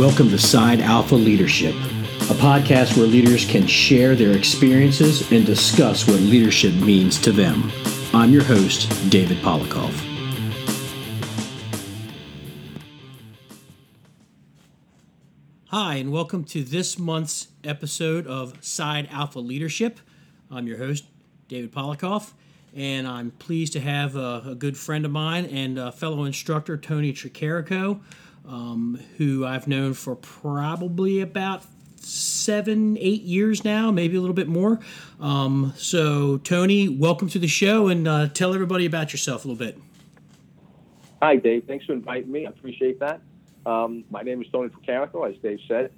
Welcome to Side Alpha Leadership, a podcast where leaders can share their experiences and discuss what leadership means to them. I'm your host, David Polikoff. Hi, and welcome to this month's episode of Side Alpha Leadership. I'm your host, David Polikoff, and I'm pleased to have a, a good friend of mine and fellow instructor, Tony Tricarico, um, who I've known for probably about seven, eight years now, maybe a little bit more. Um, so, Tony, welcome to the show and uh, tell everybody about yourself a little bit. Hi, Dave. Thanks for inviting me. I appreciate that. Um, my name is Tony Tricarico, as Dave said.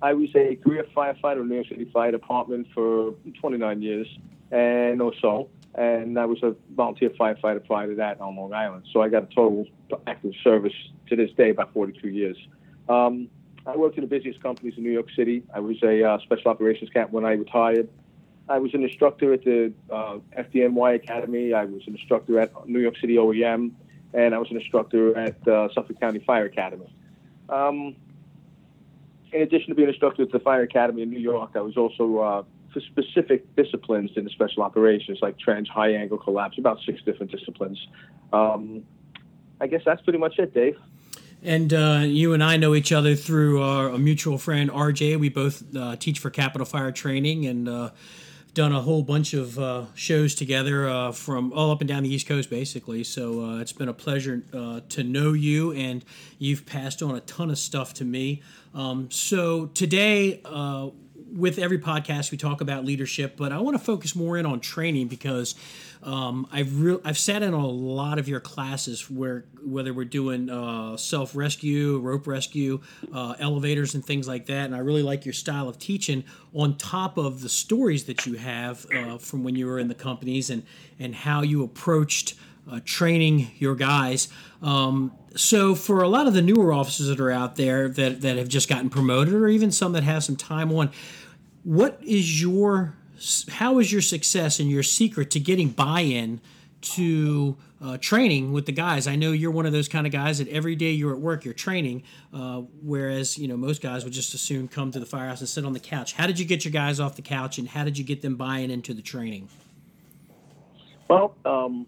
I was a career firefighter in New York City Fire Department for 29 years and or so, and I was a volunteer firefighter prior to that on Long Island. So I got a total active service to this day, about 42 years. Um, I worked in the busiest companies in New York City. I was a uh, special operations cap when I retired. I was an instructor at the uh, FDNY Academy. I was an instructor at New York City OEM, and I was an instructor at uh, Suffolk County Fire Academy. Um, in addition to being an instructor at the Fire Academy in New York, I was also uh, for specific disciplines in the special operations, like trench, high angle collapse, about six different disciplines. Um, I guess that's pretty much it, Dave. And uh, you and I know each other through our a mutual friend RJ. We both uh, teach for Capitol Fire Training and uh, done a whole bunch of uh, shows together uh, from all up and down the East Coast, basically. So uh, it's been a pleasure to know you, and you've passed on a ton of stuff to me. Um, so today, with every podcast, we talk about leadership, but I want to focus more in on training because um, I've re- I've sat in a lot of your classes where whether we're doing uh, self rescue, rope rescue, uh, elevators, and things like that, and I really like your style of teaching. On top of the stories that you have uh, from when you were in the companies and and how you approached uh, training your guys. Um, so for a lot of the newer officers that are out there that, that have just gotten promoted or even some that have some time on what is your how is your success and your secret to getting buy-in to uh, training with the guys. I know you're one of those kind of guys that every day you're at work, you're training, uh, whereas you know most guys would just as soon come to the firehouse and sit on the couch. How did you get your guys off the couch, and how did you get them buying into the training? Well, um,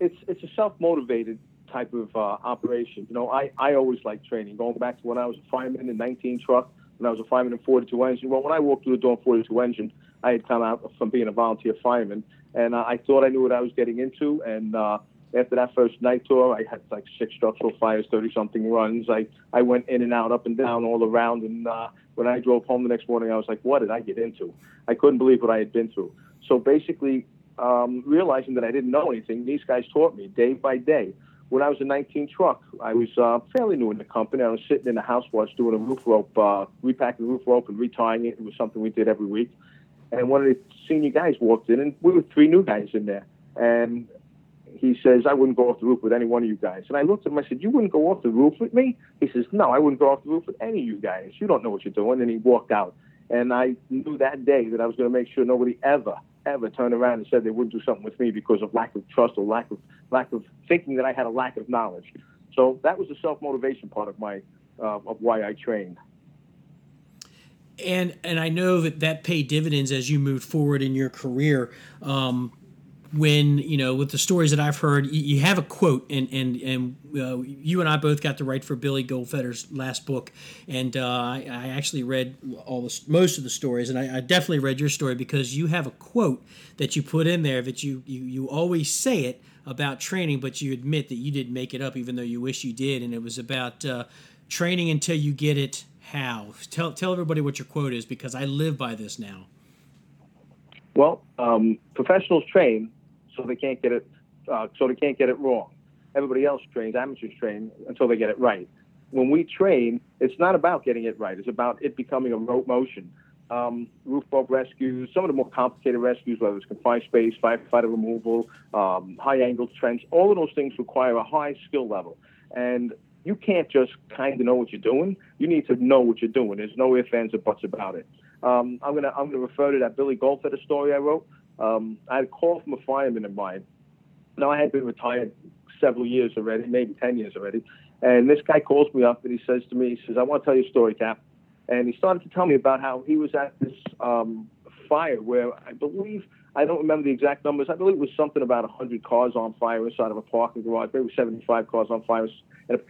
it's it's a self motivated type of uh, operation. You know, I I always like training. Going back to when I was a fireman in 19 truck when I was a fireman in 42 engine. Well, when I walked through the door in 42 engine, I had come out from being a volunteer fireman, and uh, I thought I knew what I was getting into. And uh, after that first night tour, I had like six structural fires, 30 something runs. I, I went in and out, up and down, all around. And uh, when I drove home the next morning, I was like, what did I get into? I couldn't believe what I had been through. So basically, um, realizing that I didn't know anything, these guys taught me day by day when I was a 19 truck, I was uh, fairly new in the company. I was sitting in the house watch doing a roof rope, uh, repacking the roof rope and retying it. It was something we did every week. And one of the senior guys walked in, and we were three new guys in there. And he says, I wouldn't go off the roof with any one of you guys. And I looked at him, I said, You wouldn't go off the roof with me? He says, No, I wouldn't go off the roof with any of you guys. You don't know what you're doing. And he walked out. And I knew that day that I was going to make sure nobody ever, ever turned around and said they wouldn't do something with me because of lack of trust or lack of lack of thinking that I had a lack of knowledge. So that was the self motivation part of my uh, of why I trained. And and I know that that paid dividends as you moved forward in your career. Um, when you know with the stories that I've heard, you, you have a quote, and and and uh, you and I both got to write for Billy Goldfeder's last book, and uh, I, I, actually read all the most of the stories, and I, I, definitely read your story because you have a quote that you put in there that you you, you always say it about training, but you admit that you didn't make it up, even though you wish you did, and it was about uh, training until you get it. How? Tell tell everybody what your quote is because I live by this now. Well, um, professionals train so they can't get it uh, so they can't get it wrong. Everybody else trains, amateurs train until they get it right. When we train, it's not about getting it right. It's about it becoming a rope motion. Um, roof rope rescues, some of the more complicated rescues, whether it's confined space, firefighter removal, um, high angle trench, all of those things require a high skill level. And you can't just kind of know what you're doing. You need to know what you're doing. There's no ifs, ands, or buts about it. Um, I'm gonna I'm gonna refer to that Billy Goldfeder story I wrote. Um, I had a call from a fireman of mine. Now, I had been retired several years already, maybe 10 years already. And this guy calls me up and he says to me, he says, I want to tell you a story, Cap. And he started to tell me about how he was at this um, fire where I believe I don't remember the exact numbers. I believe it was something about 100 cars on fire inside of a parking garage. Maybe 75 cars on fire.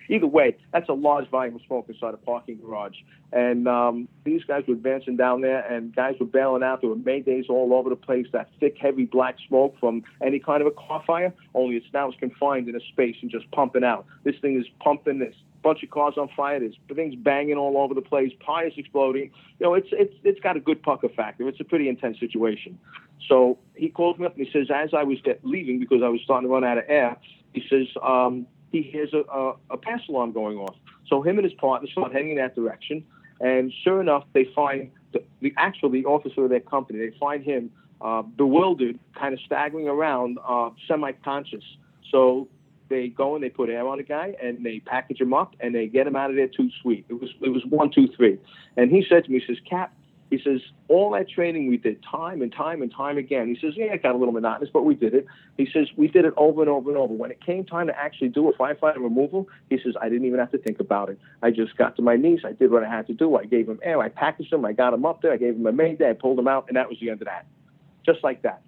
Either way, that's a large volume of smoke inside a parking garage. And um, these guys were advancing down there, and guys were bailing out. There were maydays all over the place. That thick, heavy black smoke from any kind of a car fire. Only it's now confined in a space and just pumping out. This thing is pumping this bunch of cars on fire. There's things banging all over the place, tires exploding. You know, it's it's it's got a good pucker factor. It's a pretty intense situation. So he calls me up and he says, as I was get, leaving because I was starting to run out of air, he says um, he hears a, a, a pass alarm going off. So him and his partner start heading in that direction, and sure enough, they find the, the actual the officer of their company. They find him uh, bewildered, kind of staggering around, uh, semi-conscious. So they go and they put air on the guy and they package him up and they get him out of there too sweet. It was it was one, two, three. And he said to me, he says, Cap, he says, all that training we did time and time and time again. He says, yeah, it got a little monotonous, but we did it. He says, we did it over and over and over. When it came time to actually do a firefighter removal, he says, I didn't even have to think about it. I just got to my knees. I did what I had to do. I gave him air. I packaged him. I got him up there. I gave him a mayday. I pulled him out, and that was the end of that. Just like that.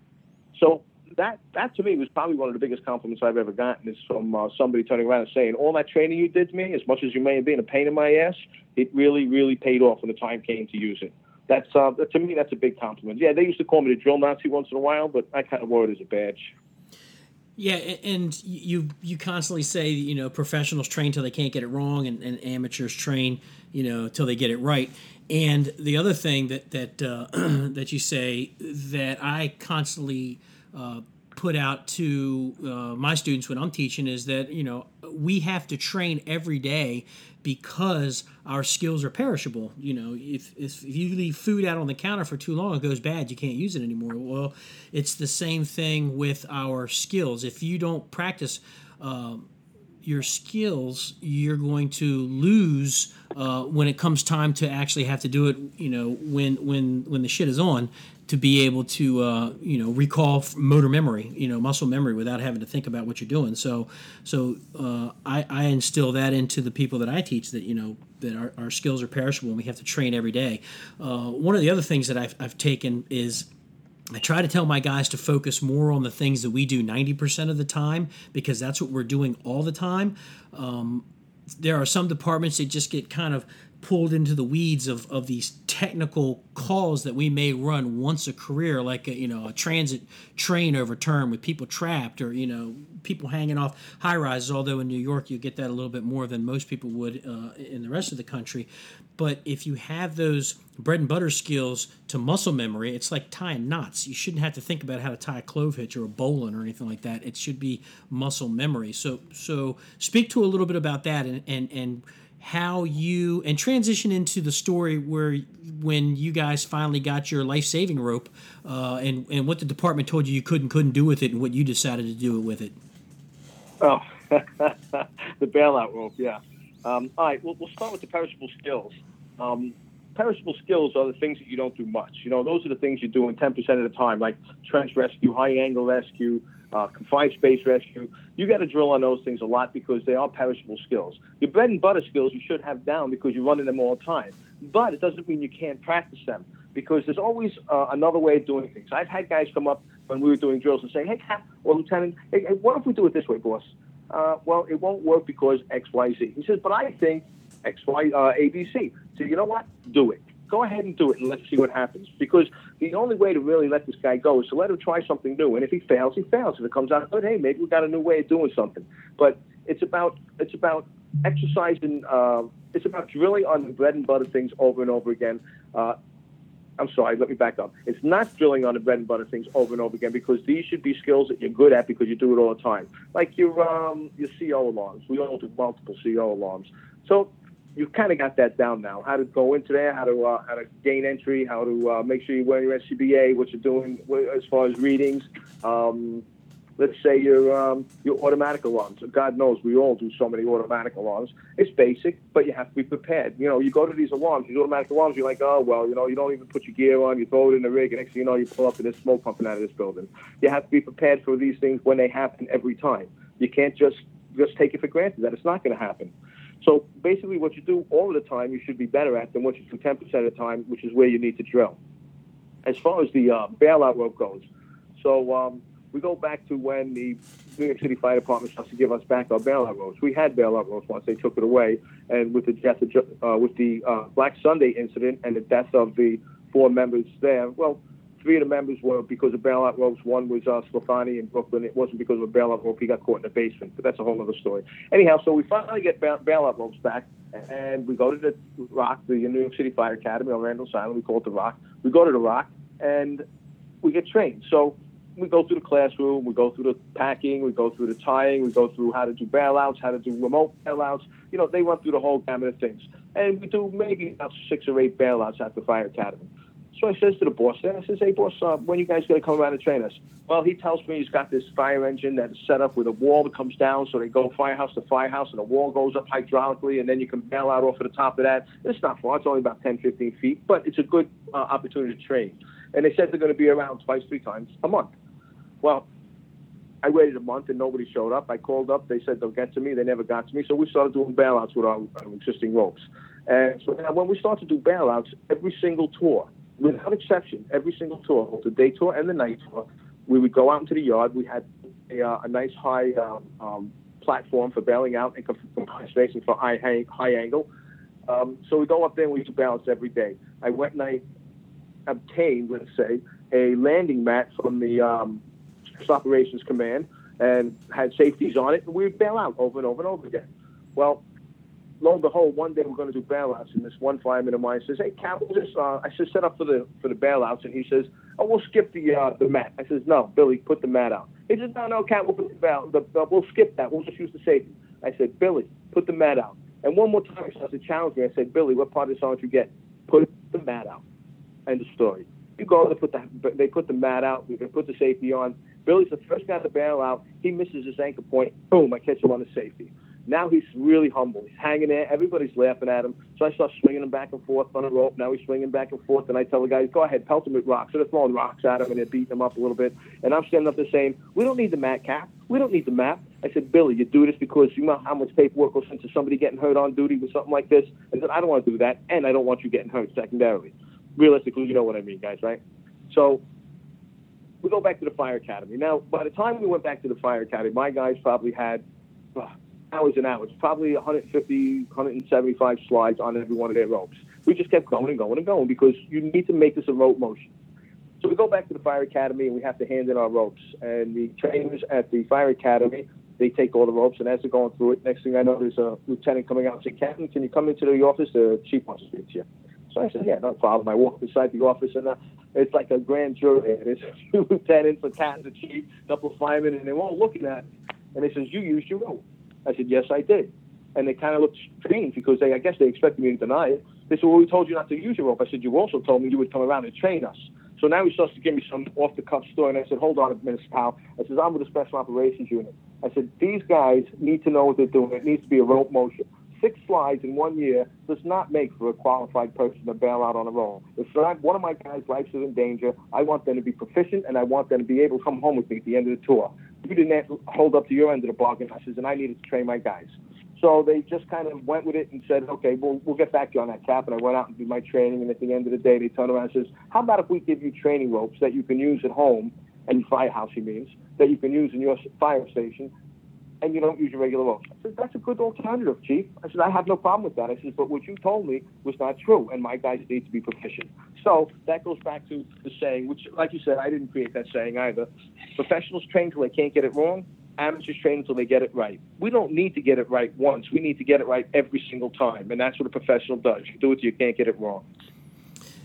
So that that to me was probably one of the biggest compliments I've ever gotten is from uh, somebody turning around and saying, "All that training you did to me, as much as you may have been a pain in my ass, it really, really paid off when the time came to use it." That's uh, to me, that's a big compliment. Yeah, they used to call me the drill Nazi once in a while, but I kind of wore it as a badge. Yeah, and you you constantly say you know professionals train till they can't get it wrong, and, and amateurs train you know till they get it right. And the other thing that that uh, that you say that I constantly uh, put out to uh, my students when I'm teaching is that you know we have to train every day because our skills are perishable. You know, if, if you leave food out on the counter for too long, it goes bad. You can't use it anymore. Well, it's the same thing with our skills. If you don't practice um, your skills, you're going to lose uh, when it comes time to actually have to do it. You know, when when when the shit is on, to be able to uh, you know recall motor memory, you know muscle memory without having to think about what you're doing. So so uh, I, I instill that into the people that I teach that you know that our, our skills are perishable and we have to train every day. Uh, one of the other things that I've, I've taken is I try to tell my guys to focus more on the things that we do 90% of the time because that's what we're doing all the time. Um, there are some departments that just get kind of pulled into the weeds of, of these technical calls that we may run once a career, like a, you know a transit train overturned with people trapped, or you know people hanging off high rises. Although in New York you get that a little bit more than most people would uh, in the rest of the country. But if you have those bread and butter skills to muscle memory, it's like tying knots. You shouldn't have to think about how to tie a clove hitch or a bowline or anything like that. It should be muscle memory. So so speak to a little bit about that and and and how you and transition into the story where when you guys finally got your life saving rope uh, and and what the department told you you could and couldn't do with it and what you decided to do with it. Oh, the bailout rope, yeah. Um, all right, well, we'll start with the perishable skills. Um, perishable skills are the things that you don't do much. You know, those are the things you're doing 10% of the time, like trench rescue, high angle rescue, uh, confined space rescue. You got to drill on those things a lot because they are perishable skills. Your bread and butter skills you should have down because you're running them all the time. But it doesn't mean you can't practice them because there's always uh, another way of doing things. I've had guys come up when we were doing drills and say, "Hey, Cap or Lieutenant, hey, hey, what if we do it this way, boss?" Uh, well, it won't work because X, Y, Z. He says, "But I think X, Y, uh, A, B, C." So you know what? Do it go ahead and do it and let's see what happens. Because the only way to really let this guy go is to let him try something new. And if he fails, he fails. If it comes out good, hey, maybe we got a new way of doing something. But it's about it's about exercising. Uh, it's about drilling on the bread and butter things over and over again. Uh, I'm sorry, let me back up. It's not drilling on the bread and butter things over and over again because these should be skills that you're good at because you do it all the time. Like your um, your CO alarms. We all do multiple CO alarms. So you've kind of got that down now. How to go into there, how to uh, how to gain entry, how to uh, make sure you're wearing your SCBA, what you're doing as far as readings. Um, let's say your um, your automatic alarms. God knows we all do so many automatic alarms. It's basic, but you have to be prepared. You know, you go to these alarms, these automatic alarms. You're like, oh well, you know, you don't even put your gear on. You throw it in the rig, and next thing you know, you pull up and there's smoke pumping out of this building. You have to be prepared for these things when they happen every time. You can't just just take it for granted that it's not going to happen. So basically, what you do all the time, you should be better at than what you do 10% of the time, which is where you need to drill. As far as the uh, bailout rope goes, so um, we go back to when the New York City Fire Department started to give us back our bailout ropes. We had bailout ropes once; they took it away, and with the death of, uh, with the uh, Black Sunday incident and the death of the four members there, well, three of the members were because of bailout ropes. One was uh, Sclafani in Brooklyn. It wasn't because of a bailout rope. He got caught in the basement, but that's a whole other story. Anyhow, so we finally get bail- bailout ropes back, and we go to the Rock, the New York City Fire Academy on Randall's Island. We call it the Rock. We go to the Rock, and we get trained. So we go through the classroom, we go through the packing, we go through the tying, we go through how to do bailouts, how to do remote bailouts. You know, they run through the whole gamut of things. And we do maybe about six or eight bailouts at the fire academy. So I says to the boss there, I says, hey, boss, uh, when you guys to come around and train us? Well, he tells me he's got this fire engine that's set up with a wall that comes down, so they go firehouse to firehouse, and the wall goes up hydraulically, and then you can bail out off of the top of that. It's not far. It's only about 10, 15 feet, but it's a good uh, opportunity to train. And they said they're going to be around twice, three times a month. Well, I waited a month and nobody showed up. I called up. They said they'll get to me. They never got to me. So we started doing bailouts with our, our existing ropes. And so now when we start to do bailouts, every single tour, without exception, every single tour, both the day tour and the night tour, we would go out into the yard. We had a, uh, a nice high um, um, platform for bailing out and spacing for high, high, high angle. Um, so we go up there and we do bailouts every day. I went and I obtained, let's say, a landing mat from the um, Operations Command and had safeties on it, and we would bail out over and over and over again. Well, lo and behold, one day we're going to do bailouts, and this one fireman of mine says, "Hey, Cap, we'll just uh, I said set up for the for the bailouts," and he says, "Oh, we'll skip the uh, the mat." I says, "No, Billy, put the mat out." He says, "No, no, Cap, we'll put the, bail, the uh, we'll skip that. We'll just use the safety." I said, "Billy, put the mat out." And one more time, he starts to challenge me. I said, "Billy, what part of the song did you get? Put the mat out." End of story. You go, they put the they put the mat out. We put the safety on. Billy's the first guy to bail out. He misses his anchor point. Boom! I catch him on the safety. Now he's really humble. He's hanging there. Everybody's laughing at him. So I start swinging him back and forth on a rope. Now he's swinging back and forth. And I tell the guys, go ahead, pelt him with rocks. So they're throwing rocks at him and they're beating him up a little bit. And I'm standing up there saying, we don't need the mat cap. We don't need the map. I said, Billy, you do this because you know how much paperwork goes into somebody getting hurt on duty with something like this. I said, I don't want to do that. And I don't want you getting hurt secondarily. Realistically, you know what I mean, guys, right? So we go back to the fire academy. Now, by the time we went back to the fire academy, my guys probably had uh, hours and hours, probably 150, 175 slides on every one of their ropes. We just kept going and going and going because you need to make this a rope motion. So we go back to the fire academy and we have to hand in our ropes. And the trainers at the fire academy, they take all the ropes, and as they're going through it, next thing I know, there's a lieutenant coming out and saying, Captain, can you come into the office? The chief wants to speak to you. So I said, yeah, no problem. I walk inside the office, and uh, it's like a grand jury. There's a few lieutenants, a captain, the chief, a couple of firemen, and they're all looking at it. And they says, you used your rope. I said, yes, I did. And they kind of looked strange because they, I guess they expected me to deny it. They said, well, we told you not to use your rope. I said, you also told me you would come around and train us. So now he starts to give me some off the cuff story. And I said, hold on a minute, pal. I said, I'm with the Special Operations Unit. I said, these guys need to know what they're doing. It needs to be a rope motion six slides in one year does not make for a qualified person to bail out on a roll. If one of my guys' lives is in danger, I want them to be proficient and I want them to be able to come home with me at the end of the tour. You didn't hold up to your end of the bargain, I says, and I needed to train my guys. So they just kind of went with it and said, okay, we'll, we'll get back to you on that cap. And I went out and did my training. And at the end of the day, they turned around and says, how about if we give you training ropes that you can use at home, and firehouse, he means, that you can use in your fire station and you don't use your regular ropes. I said, that's a good alternative, Chief. I said, I have no problem with that. I said, but what you told me was not true, and my guys need to be proficient. So that goes back to the saying, which, like you said, I didn't create that saying either. Professionals train until they can't get it wrong. Amateurs train until they get it right. We don't need to get it right once. We need to get it right every single time, and that's what a professional does. You do it, you can't get it wrong.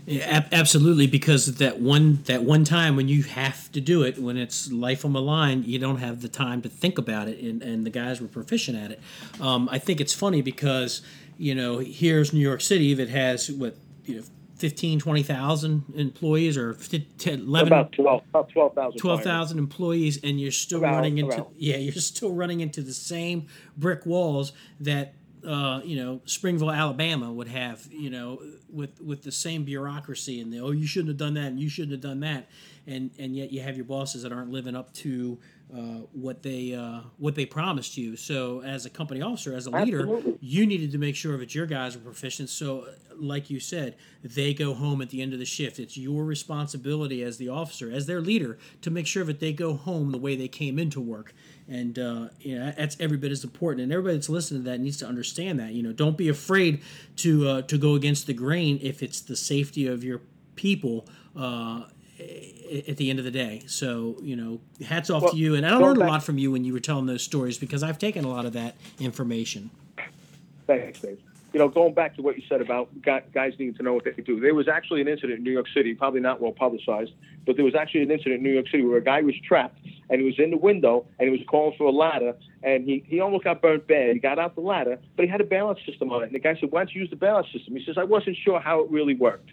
Yeah, absolutely, because that one that one time when you have to do it, when it's life on the line, you don't have the time to think about it, and, and the guys were proficient at it. Um, I think it's funny because you know here's New York City that has what you know 15, 20,000 employees or 10, 11, about 12, about 12,000 12, employees and you're still around, running into around. yeah, you're still running into the same brick walls that uh, you know Springville, Alabama would have you know with with the same bureaucracy and the oh you shouldn't have done that and you shouldn't have done that and and yet you have your bosses that aren't living up to uh, what they uh, what they promised you. So as a company officer, as a leader, Absolutely. you needed to make sure that your guys were proficient. So, like you said, they go home at the end of the shift. It's your responsibility as the officer, as their leader, to make sure that they go home the way they came into work. And uh, you know that's every bit as important. And everybody that's listening to that needs to understand that. You know, don't be afraid to uh, to go against the grain if it's the safety of your people. Uh, at the end of the day. So, you know, hats off Well, to you. And I learned a lot from you when you were telling those stories because I've taken a lot of that information. Thanks, Dave. You know, going back to what you said about guys needing to know what they do, there was actually an incident in New York City, probably not well publicized, but there was actually an incident in New York City where a guy was trapped and he was in the window and he was calling for a ladder and he, he almost got burnt bad. He got out the ladder, but he had a balance system on it. And the guy said, Why don't you use the balance system? He says, I wasn't sure how it really worked.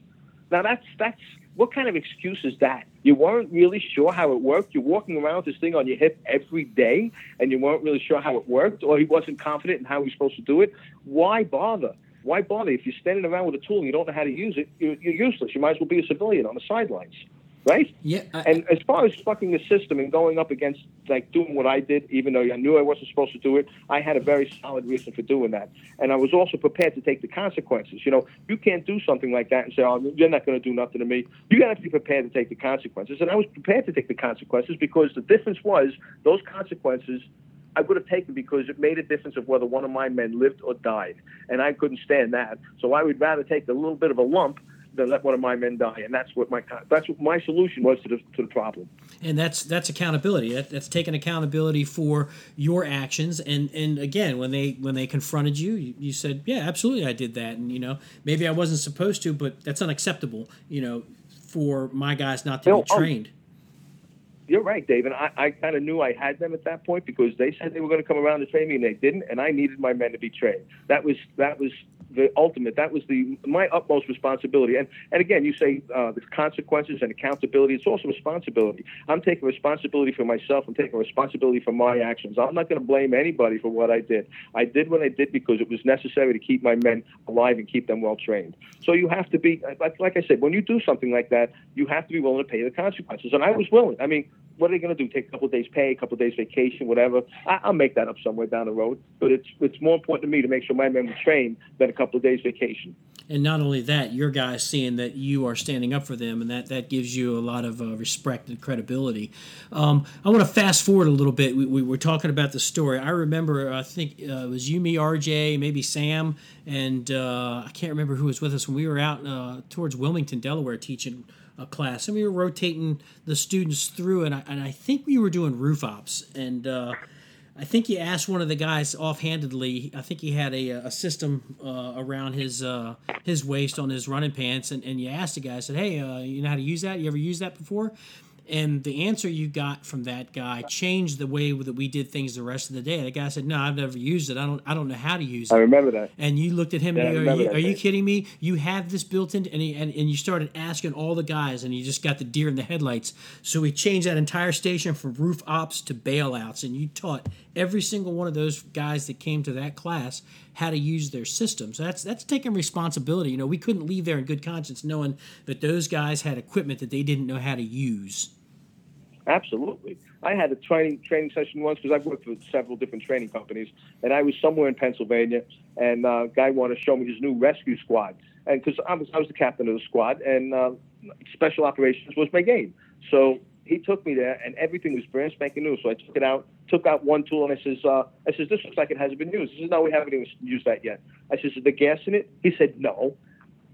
Now that's that's what kind of excuse is that? You weren't really sure how it worked. You're walking around with this thing on your hip every day, and you weren't really sure how it worked, or he wasn't confident in how he was supposed to do it. Why bother? Why bother? If you're standing around with a tool and you don't know how to use it, you're, you're useless. You might as well be a civilian on the sidelines, right? Yeah. I, And as far as fucking the system and going up against like doing what I did, even though I knew I wasn't supposed to do it, I had a very solid reason for doing that. And I was also prepared to take the consequences. You know, you can't do something like that and say, "Oh, you're not going to do nothing to me." You got to be prepared to take the consequences. And I was prepared to take the consequences because the difference was those consequences. I would have taken because it made a difference of whether one of my men lived or died, and I couldn't stand that. So I would rather take a little bit of a lump than let one of my men die, and that's what my that's what my solution was to the to the problem. and that's that's accountability. That, that's taking accountability for your actions. And and again, when they when they confronted you, you, you said, "Yeah, absolutely, I did that." And you know, maybe I wasn't supposed to, but that's unacceptable. You know, for my guys not to Bill, be um, trained. You're right, Dave, and I, I kind of knew I had them at that point because they said they were going to come around and train me, and they didn't, and I needed my men to be trained. That was that was the ultimate. That was the my utmost responsibility. And and again, you say uh, the consequences and accountability. It's also responsibility. I'm taking responsibility for myself. I'm taking responsibility for my actions. I'm not going to blame anybody for what I did. I did what I did because it was necessary to keep my men alive and keep them well trained. So you have to be like like I said, when you do something like that, you have to be willing to pay the consequences. And I was willing. I mean, what are they going to do? Take a couple of days pay, a couple of days vacation, whatever. I, I'll make that up somewhere down the road. But it's it's more important to me to make sure my men were trained than a couple of days vacation. And not only that, your guys seeing that you are standing up for them, and that, that gives you a lot of uh, respect and credibility. Um, I want to fast forward a little bit. We, we were talking about the story. I remember, I think uh, it was you, me, RJ, maybe Sam, and uh, I can't remember who was with us when we were out uh, towards Wilmington, Delaware, teaching a class, and we were rotating the students through, and I, and I think we were doing roof ops, and uh, I think you asked one of the guys offhandedly. I think he had a, a system uh, around his uh, his waist on his running pants, and, and you asked the guy, said, "Hey, uh, you know how to use that? You ever used that before?" And the answer you got from that guy changed the way that we did things the rest of the day. The guy said, "No, I've never used it. I don't. I don't know how to use it." I remember that. And you looked at him Yeah, and you, are you, are you kidding me? You have this built in, and, he, and and you started asking all the guys, and you just got the deer in the headlights. So we changed that entire station from roof ops to bailouts, and you taught every single one of those guys that came to that class how to use their system. So that's that's taking responsibility. You know, we couldn't leave there in good conscience knowing that those guys had equipment that they didn't know how to use. Absolutely. I had a training training session once because I've worked with several different training companies, and I was somewhere in Pennsylvania, and uh, a guy wanted to show me his new rescue squad, and because I was I was the captain of the squad, and uh, special operations was my game, so he took me there, and everything was brand spanking new. So I took it out, took out one tool, and I says, uh, I says, this looks like it hasn't been used. He says, no, we haven't even used that yet. I says, is the gas in it? He said, no.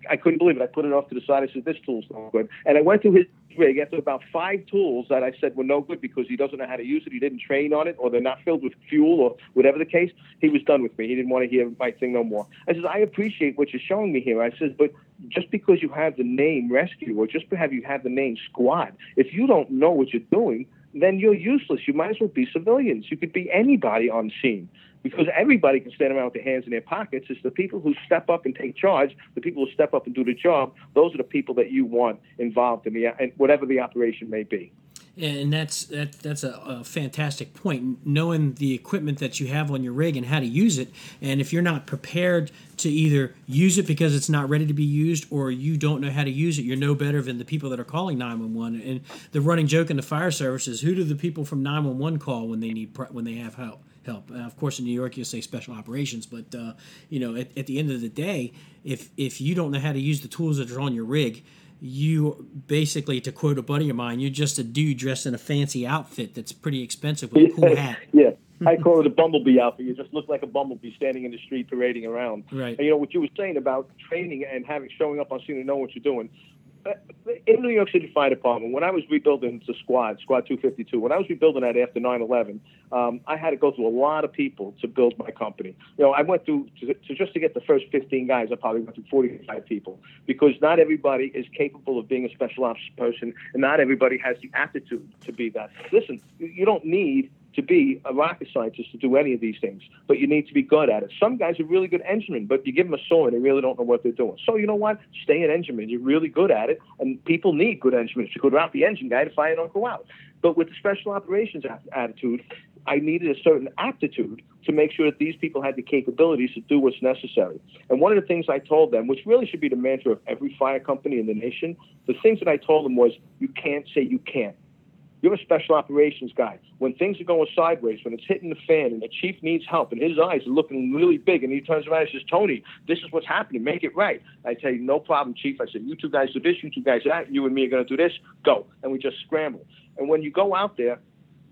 I couldn't believe it. I put it off to the side. I said, this tool's no good. And I went to his rig after about five tools that I said were no good because he doesn't know how to use it. He didn't train on it, or they're not filled with fuel, or whatever the case. He was done with me. He didn't want to hear my thing no more. I says, I appreciate what you're showing me here. I says, but just because you have the name rescue, or just because you have the name squad, if you don't know what you're doing, then you're useless. You might as well be civilians. You could be anybody on scene because everybody can stand around with their hands in their pockets. It's the people who step up and take charge, the people who step up and do the job. Those are the people that you want involved in the in whatever the operation may be. And that's that, that's a, a, fantastic point knowing the equipment that you have on your rig and how to use it and if you're not prepared to either use it because it's not ready to be used or you don't know how to use it you're no better than the people that are calling 911 and the running joke in the fire service is who do the people from 911 call when they need when they have help help. Uh, of course, in New York, you say special operations, but uh, you know, at, at, the end of the day, if if you don't know how to use the tools that are on your rig, you basically, to quote a buddy of mine, you're just a dude dressed in a fancy outfit that's pretty expensive with a cool hat. yeah. I call it a bumblebee outfit. You just look like a bumblebee standing in the street parading around. Right. And you know what you were saying about training and having showing up on scene and knowing what you're doing in New York City Fire Department, when I was rebuilding the squad, Squad 252, when I was rebuilding that after 9/11, um, I had to go through a lot of people to build my company. You know, I went through to, to just to get the first 15 guys. I probably went through 45 people because not everybody is capable of being a special ops person, and not everybody has the aptitude to be that. Listen, you don't need to be a rocket scientist to do any of these things, but you need to be good at it. Some guys are really good enginemen, but you give them a saw and they really don't know what they're doing. So you know what? Stay an engineman. You're really good at it, and people need good enginemen to go around the engine guy to fire don't go out. But with the special operations attitude, I needed a certain aptitude to make sure that these people had the capabilities to do what's necessary. And one of the things I told them, which really should be the mantra of every fire company in the nation, the things that I told them was, you can't say you can't. You're a special operations guy. When things are going sideways, when it's hitting the fan and the chief needs help and his eyes are looking really big and he turns around and says, Tony, this is what's happening. Make it right. I tell you, no problem, chief. I said, you two guys do this, you two guys do that, you and me are going to do this. Go. And we just scramble. And when you go out there,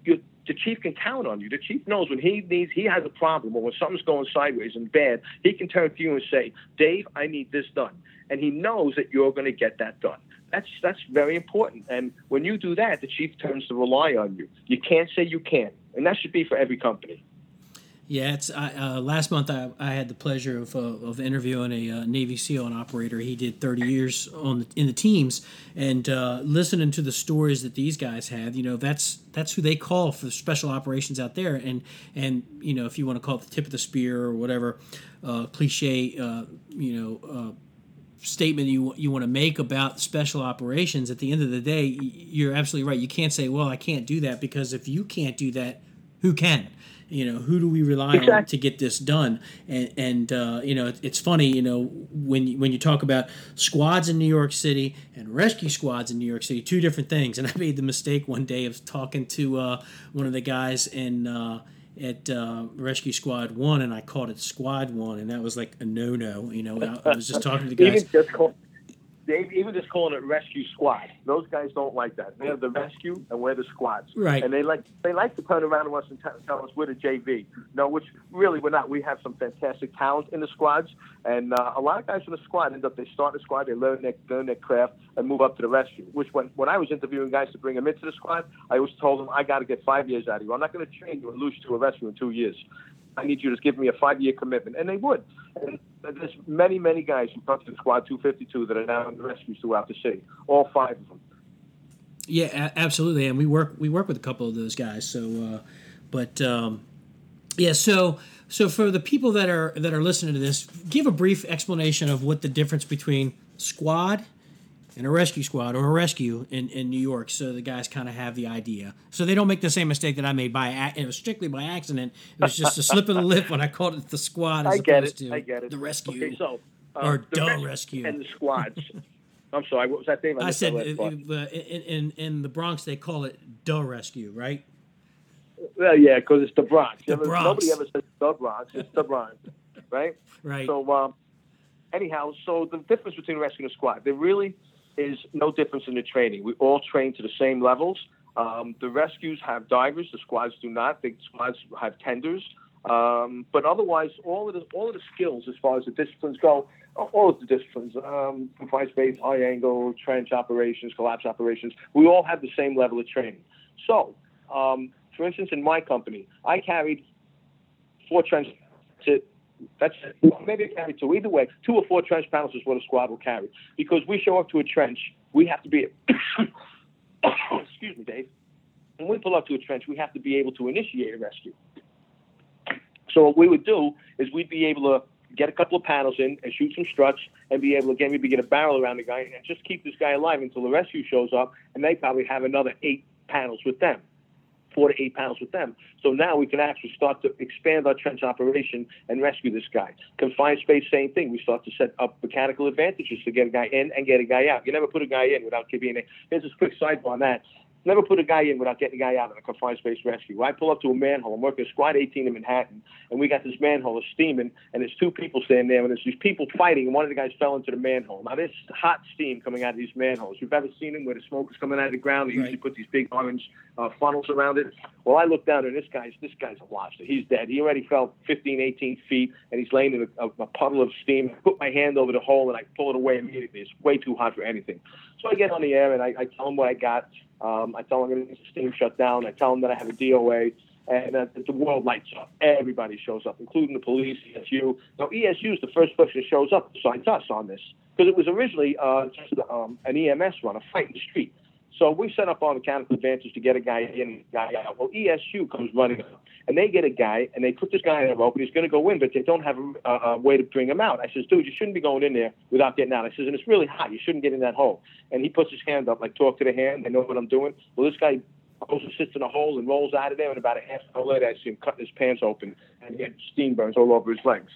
you the chief can count on you. The chief knows when he needs, he has a problem or when something's going sideways and bad, he can turn to you and say, Dave, I need this done. And he knows that you're going to get that done. That's that's very important. And when you do that, the chief turns to rely on you. You can't say you can't, and that should be for every company. Yeah, it's uh, last month I, I had the pleasure of, uh, of interviewing a uh, Navy SEAL and operator. He did 30 years on the, in the teams, and uh, listening to the stories that these guys have, you know, that's that's who they call for special operations out there. And and you know, if you want to call it the tip of the spear or whatever uh, cliche, uh, you know statement you you want to make about special operations at the end of the day you're absolutely right you can't say well I can't do that because if you can't do that who can you know who do we rely exactly. on to get this done and and uh, you know it's funny you know when you, when you talk about squads in New York City and rescue squads in New York City two different things and I made the mistake one day of talking to uh, one of the guys in uh, at uh, Rescue Squad One, and I called it Squad One, and that was like a no no. You know, I, I, was just talking to the guys. Even just, call, Dave, even just calling it rescue squad, those guys don't like that. They're the rescue and we're the squads. Right. And they like they like to turn around to us and t- tell us we're the JV. No, which really we're not. We have some fantastic talent in the squads, and uh, a lot of guys in the squad end up they start the squad, they learn their learn their craft, and move up to the rescue. Which when when I was interviewing guys to bring them into the squad, I always told them I got to get five years out of you. I'm not going to train you and lose you to a rescue in two years. I need you to give me a five year commitment. And they would. And there's many, many guys who come to Squad 252 that are now in the rescues throughout the city, all five of them. Yeah, absolutely. And we work we work with a couple of those guys. So, uh, but um, yeah, so so for the people that are that are listening to this, give a brief explanation of what the difference between squad in a rescue squad or a rescue in, in New York, so the guys kind of have the idea, so they don't make the same mistake that I made by it was strictly by accident. It was just a slip of the lip when I called it the squad as I get opposed it. to I get it. the rescue. Okay, so uh, or the rescue, rescue and the squads. I'm sorry, what was that, Dave? I, I said uh, in, in in the Bronx they call it the rescue, right? Well, yeah, because it's the Bronx. The Bronx. Nobody ever says the Bronx. It's the Bronx, right? Right. So, um, anyhow, so the difference between rescue and squad, there really is no difference in the training. We all train to the same levels. Um, the rescues have divers. The squads do not. The squads have tenders. Um, but otherwise, all of the all of the skills as far as the disciplines go, all of the disciplines, um, confined space, high angle, trench operations, collapse operations, we all have the same level of training. So, um, for instance, in my company, I carried four trench to that's maybe I carry two. Either way, two or four trench panels is what a squad will carry. Because we show up to a trench, we have to be. excuse me, Dave. When we pull up to a trench, we have to be able to initiate a rescue. So what we would do is we'd be able to get a couple of panels in and shoot some struts and be able to again maybe get a barrel around the guy and just keep this guy alive until the rescue shows up and they probably have another eight panels with them four to eight panels with them. So now we can actually start to expand our trench operation and rescue this guy. Confined space, same thing. We start to set up mechanical advantages to get a guy in and get a guy out. You never put a guy in without giving a. Here's a quick sidebar on that. Never put a guy in without getting a guy out in a confined space rescue. I pull up to a manhole. I'm working squad 18 in Manhattan, and we got this manhole steaming, and there's two people standing there, and there's these people fighting, and one of the guys fell into the manhole. Now there's hot steam coming out of these manholes. You've ever seen them where the smoke is coming out of the ground? They Right. usually put these big orange uh, funnels around it. Well, I look down, and this guy's this guy's a lobster. He's dead. He already fell 15, 18 feet, and he's laying in a, a, a puddle of steam. I put my hand over the hole, and I pull it away immediately. It's way too hot for anything. So I get on the air, and I, I tell them what I got. Um, I tell them I'm going to get the steam shut down. I tell them that I have a DOA, and uh, the world lights up. Everybody shows up, including the police, ESU. Now, ESU is the first person that shows up besides us on this because it was originally uh, just um, an EMS run, a fight in the street. So we set up our mechanical advantage to get a guy in, guy out. Well, ESU comes running up, and they get a guy, and they put this guy in a rope, and he's going to go in, but they don't have a, a, way to bring him out. I says, dude, you shouldn't be going in there without getting out. I says, and it's really hot. You shouldn't get in that hole. And he puts his hand up, like, talk to the hand. They know what I'm doing. Well, this guy goes and sits in a hole and rolls out of there, and about a half hour later, I see him cutting his pants open, and he had steam burns all over his legs.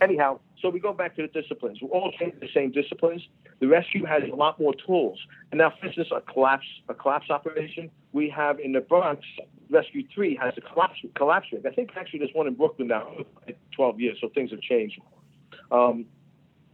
Anyhow, so we go back to the disciplines. We're all trained in the same disciplines. The rescue has a lot more tools. And now, for instance, a collapse a collapse operation we have in the Bronx. Rescue Three has a collapse collapse rig. I think actually there's one in Brooklyn now. 12 years, so things have changed. Um,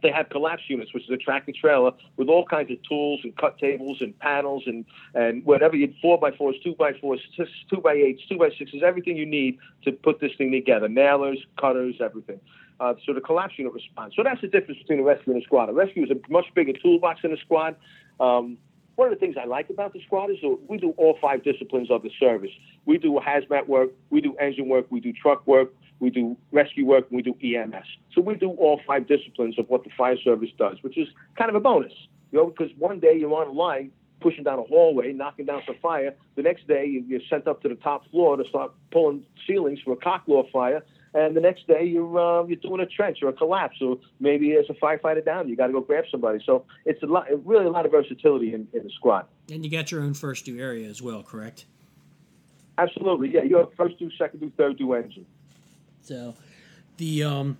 they have collapse units, which is a tractor trailer with all kinds of tools and cut tables and panels and and whatever you four by fours, two by fours, two by eights, two by sixes, everything you need to put this thing together. Nailers, cutters, everything. Uh, so the collapse unit responds. So that's the difference between a rescue and a squad. A rescue is a much bigger toolbox than a squad. Um, one of the things I like about the squad is that we do all five disciplines of the service. We do hazmat work, we do engine work, we do truck work, we do rescue work, and we do EMS. So we do all five disciplines of what the fire service does, which is kind of a bonus, you know, because one day you're on a line pushing down a hallway, knocking down some fire. The next day you- you're sent up to the top floor to start pulling ceilings for a cockloft fire. And the next day you're uh, you're doing a trench or a collapse, or maybe there's a firefighter down. You got to go grab somebody. So it's a lot, really a lot of versatility in, in the squad. And you got your own first due area as well, correct? Absolutely, yeah. You have first due, second due, third due engine. So, the um,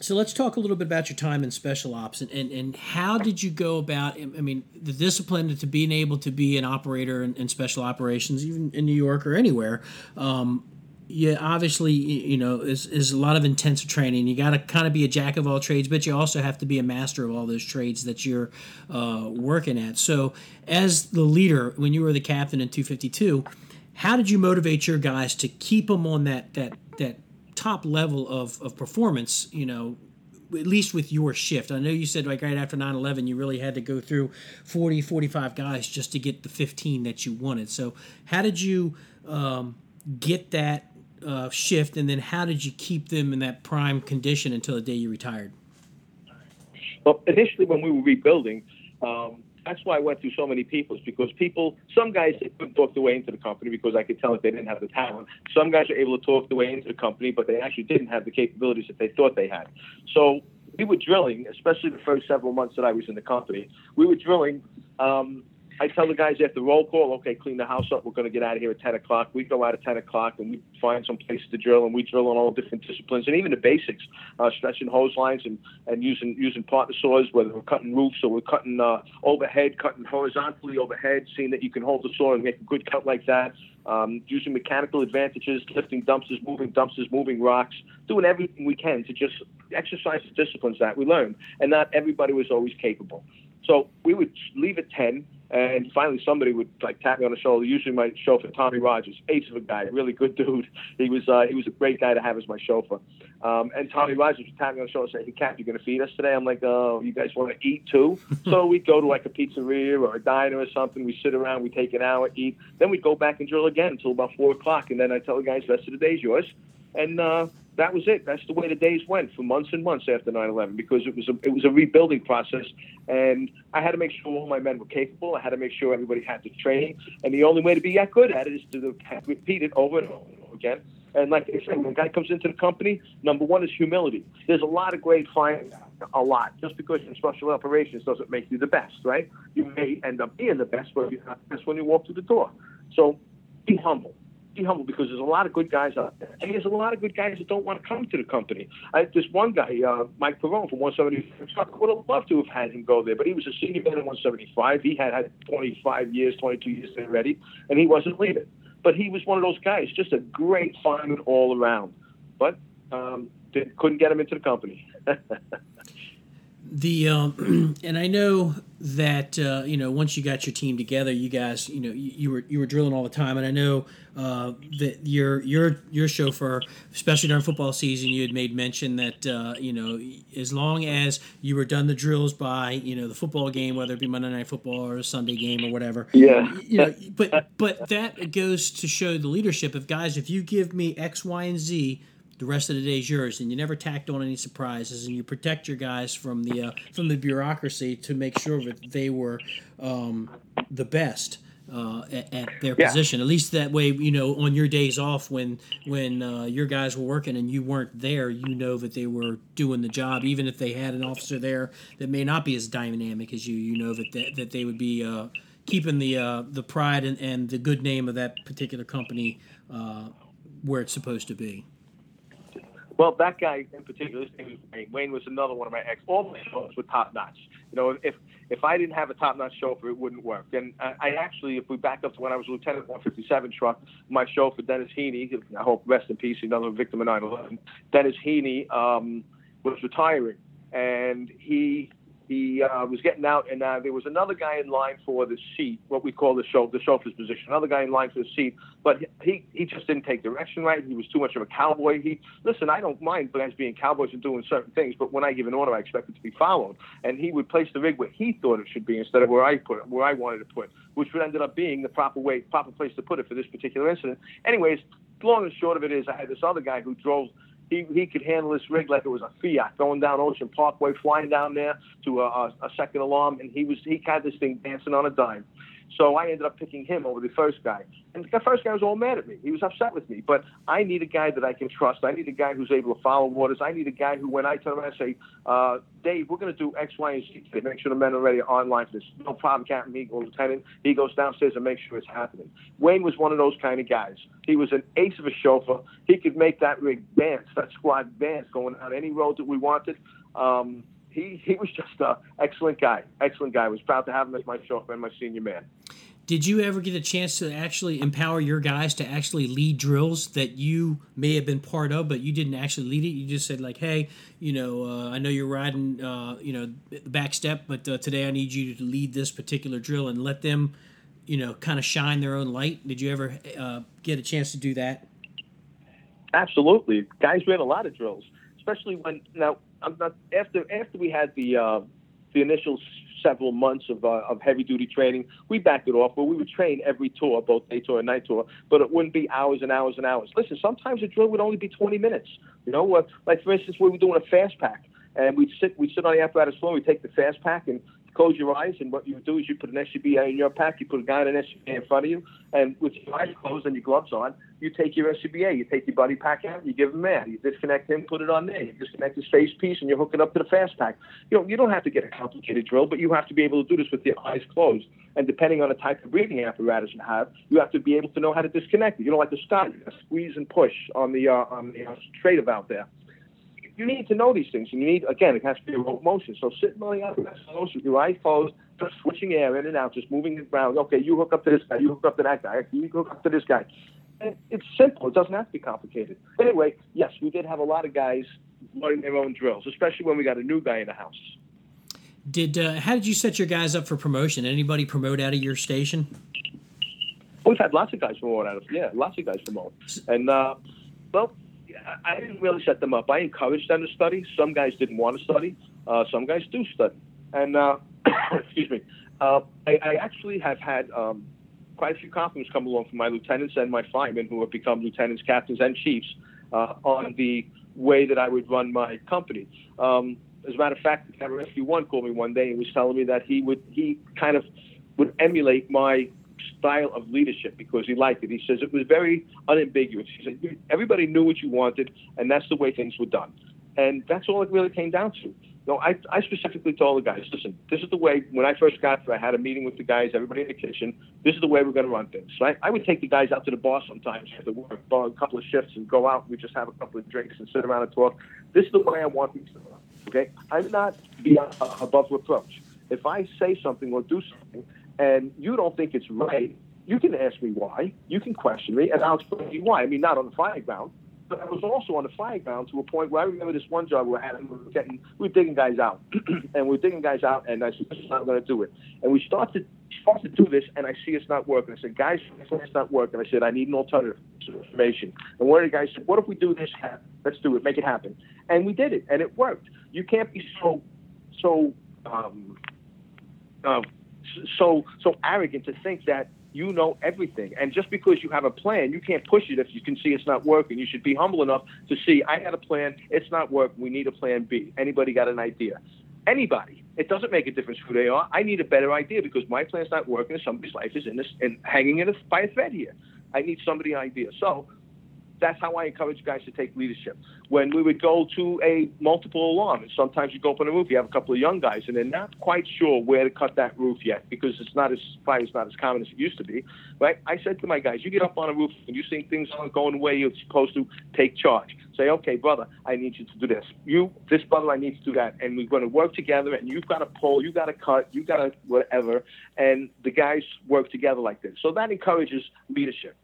so let's talk a little bit about your time in special ops and, and, and how did you go about? I mean, the discipline to being able to be an operator in, in special operations, even in New York or anywhere. Um, yeah, obviously, you know, is is a lot of intensive training. You got to kind of be a jack of all trades, but you also have to be a master of all those trades that you're uh, working at. So, as the leader, when you were the captain in 252, how did you motivate your guys to keep them on that that that top level of, of performance? You know, at least with your shift. I know you said like right after 9/11 you really had to go through 40 45 guys just to get the 15 that you wanted. So, how did you um, get that uh, shift and then how did you keep them in that prime condition until the day you retired? Well, initially when we were rebuilding, um, that's why I went through so many people. Is because people, some guys couldn't talk their way into the company because I could tell that they didn't have the talent. Some guys were able to talk their way into the company, but they actually didn't have the capabilities that they thought they had. So we were drilling, especially the first several months that I was in the company. We were drilling. Um, I tell the guys after roll call, okay, clean the house up. We're going to get out of here at 10 o'clock. We go out at 10 o'clock and we find some place to drill, and we drill on all different disciplines and even the basics, uh, stretching hose lines and, and using using partner saws, whether we're cutting roofs or we're cutting uh, overhead, cutting horizontally overhead, seeing that you can hold the saw and make a good cut like that. Um, using mechanical advantages, lifting dumpsters, moving dumpsters, moving rocks, doing everything we can to just exercise the disciplines that we learned. And not everybody was always capable. So we would leave at 10, and finally somebody would like tap me on the shoulder. Usually my chauffeur, Tommy Rogers, ace of a guy, really good dude. He was uh, he was a great guy to have as my chauffeur. Um, and Tommy Rogers would tap me on the shoulder and say, "Hey, Cap, you're going to feed us today?" I'm like, "Oh, you guys want to eat too?" so we'd go to like a pizzeria or a diner or something. We sit around, we take an hour, eat, then we'd go back and drill again until about four o'clock, and then I tell the guys, "Rest of the day's yours." And uh, that was it. That's the way the days went for months and months after 9/11 because it was a it was a rebuilding process, and I had to make sure all my men were capable. I had to make sure everybody had the training, and the only way to be that good at it is to repeat it over and over again. And like I said, when a guy comes into the company, number one is humility. There's a lot of great fires, a lot. Just because you're in special operations doesn't make you the best, right? You may end up being the best, but you're not the best when you walk through the door. So be humble. Be humble because there's a lot of good guys out there, and there's a lot of good guys that don't want to come to the company. I, this one guy, uh, Mike Perone from 175, I would have loved to have had him go there, but he was a senior man at 175. He had had 25 years, 22 years already, and he wasn't leaving. But he was one of those guys, just a great fireman all around. But um, they couldn't get him into the company. the um, and I know that uh, you know once you got your team together, you guys you know you, you were you were drilling all the time, and I know uh, that your your your chauffeur, especially during football season, you had made mention that uh, you know as long as you were done the drills by you know the football game, whether it be Monday Night Football or a Sunday game or whatever. Yeah. You know, but but that goes to show the leadership of guys. If you give me X, Y, and Z the rest of the day is yours, and you never tacked on any surprises, and you protect your guys from the uh, from the bureaucracy to make sure that they were um, the best. Uh, at, at, their yeah. position. At least that way, you know, on your days off when when uh, your guys were working and you weren't there, you know that they were doing the job. Even if they had an officer there that may not be as dynamic as you, you know that that, that they would be uh, keeping the uh, the pride and, and the good name of that particular company uh, where it's supposed to be. Well, that guy in particular, Wayne. Wayne was another one of my ex. All my chauffeurs were top notch. You know, if if I didn't have a top notch chauffeur, it wouldn't work. And I, I actually, if we back up to when I was lieutenant 157 truck, my chauffeur Dennis Heaney, I hope rest in peace, another victim of 9/11. Dennis Heaney um, was retiring, and he he uh, was getting out, and uh, there was another guy in line for the seat, what we call the show, the chauffeur's position. Another guy in line for the seat, but he he just didn't take direction right. He was too much of a cowboy. He listen, I don't mind guys being cowboys and doing certain things, but when I give an order, I expect it to be followed. And he would place the rig where he thought it should be instead of where I put it, where I wanted to put, which would ended up being the proper way, proper place to put it for this particular incident. Anyways, long and short of it is, I had this other guy who drove he, he could handle this rig like it was a Fiat going down Ocean Parkway, flying down there to a, a, second alarm, and he was he had this thing dancing on a dime. So I ended up picking him over the first guy. And the first guy was all mad at me. He was upset with me. But I need a guy that I can trust. I need a guy who's able to follow orders. I need a guy who, when I turn around and say, uh, Dave, we're going to do X, Y, and Z today. Make sure the men are ready online for this. No problem, Captain. Goes, Lieutenant. He goes downstairs and makes sure it's happening. Wayne was one of those kind of guys. He was an ace of a chauffeur. He could make that rig dance, that squad dance, going on any road that we wanted. Um, he, he was just an excellent guy. Excellent guy. I was proud to have him as my chauffeur and my senior man. Did you ever get a chance to actually empower your guys to actually lead drills that you may have been part of, but you didn't actually lead it? You just said like, "Hey, you know, uh, I know you're riding, uh, you know, the back step, but uh, today I need you to lead this particular drill and let them, you know, kind of shine their own light." Did you ever uh, get a chance to do that? Absolutely, guys ran a lot of drills, especially when now not after after we had the uh, the initial several months of, uh, of heavy duty training. We backed it off, but we would train every tour, both day tour and night tour, but it wouldn't be hours and hours and hours. Listen, sometimes a drill would only be 20 minutes. You know, uh, like for instance, we were doing a fast pack, and we'd sit we'd sit on the apparatus floor, we'd take the fast pack and close your eyes, and what you do is you put an SCBA in your pack, you put a guy in an SCBA in front of you, and with your eyes closed and your gloves on, you take your SCBA, you take your buddy pack out, you give him that, you disconnect him, put it on there, you disconnect his face piece, and you hook it up to the fast pack. You know, you don't have to get a complicated drill, but you have to be able to do this with your eyes closed. And depending on the type of breathing apparatus you have, you have to be able to know how to disconnect it. You don't like to start, you squeeze and push on the uh, on the uh, straight valve there you need to know these things, and you need again, it has to be a remote motion. So sitting on the outside with your eyes closed, just switching air in and out, just moving it around. Okay, you hook up to this guy, you hook up to that guy, you hook up to this guy. And it's simple. It doesn't have to be complicated. Anyway, yes, we did have a lot of guys learning their own drills, especially when we got a new guy in the house. Did uh, how did you set your guys up for promotion? Anybody promote out of your station? We've had lots of guys promote out of yeah, lots of guys promote, and uh, well, I didn't really set them up. I encouraged them to study. Some guys didn't want to study. Uh, some guys do study. And uh, excuse me, uh, I, I, actually have had um, quite a few compliments come along from my lieutenants and my firemen who have become lieutenants, captains, and chiefs uh, on the way that I would run my company. Um, as a matter of fact, Cabinet Rescue One called me one day and was telling me that he would he kind of would emulate my style of leadership because he liked it. He says it was very unambiguous. He said everybody knew what you wanted, and that's the way things were done. And that's all it really came down to. No, I, I specifically told the guys, listen, this is the way, when I first got there, I had a meeting with the guys, everybody in the kitchen. This is the way we're going to run things. So I, would take the guys out to the bar sometimes after work, a couple of shifts, and go out. We just have a couple of drinks and sit around and talk. This is the way I want things to run. Okay? I'm not beyond, uh, above reproach. If I say something or do something and you don't think it's right, you can ask me why. You can question me, and I'll explain to you why. I mean, not on the fighting ground, but I was also on the fighting ground to a point where I remember this one job we had, we were getting, we were digging guys out, and we are digging guys out, and I said, "This is not going to do it." And we started start to do this, and I see it's not working. I said, "Guys, it's not working." I said, "I need an alternative information." And one of the guys said, "What if we do this? Let's do it. Make it happen." And we did it, and it worked. You can't be so so um, uh, so so arrogant to think that you know everything. And just because you have a plan, you can't push it if you can see it's not working. You should be humble enough to see, I had a plan, it's not working, we need a plan B. Anybody got an idea? Anybody. It doesn't make a difference who they are. I need a better idea because my plan's not working and somebody's life is in this and hanging in a, by a thread here. I need somebody idea. So that's how I encourage guys to take leadership. When we would go to a multiple alarm, and sometimes you go up on the roof, you have a couple of young guys, and they're not quite sure where to cut that roof yet because it's not as fire is not as common as it used to be. Right? I said to my guys, you get up on a roof and you see things aren't going the way you're supposed to, take charge. Say, okay, brother, I need you to do this. You, this brother, I need to do that, and we're going to work together. And you've got to pull, you got to cut, you got to whatever, and the guys work together like this. So that encourages leadership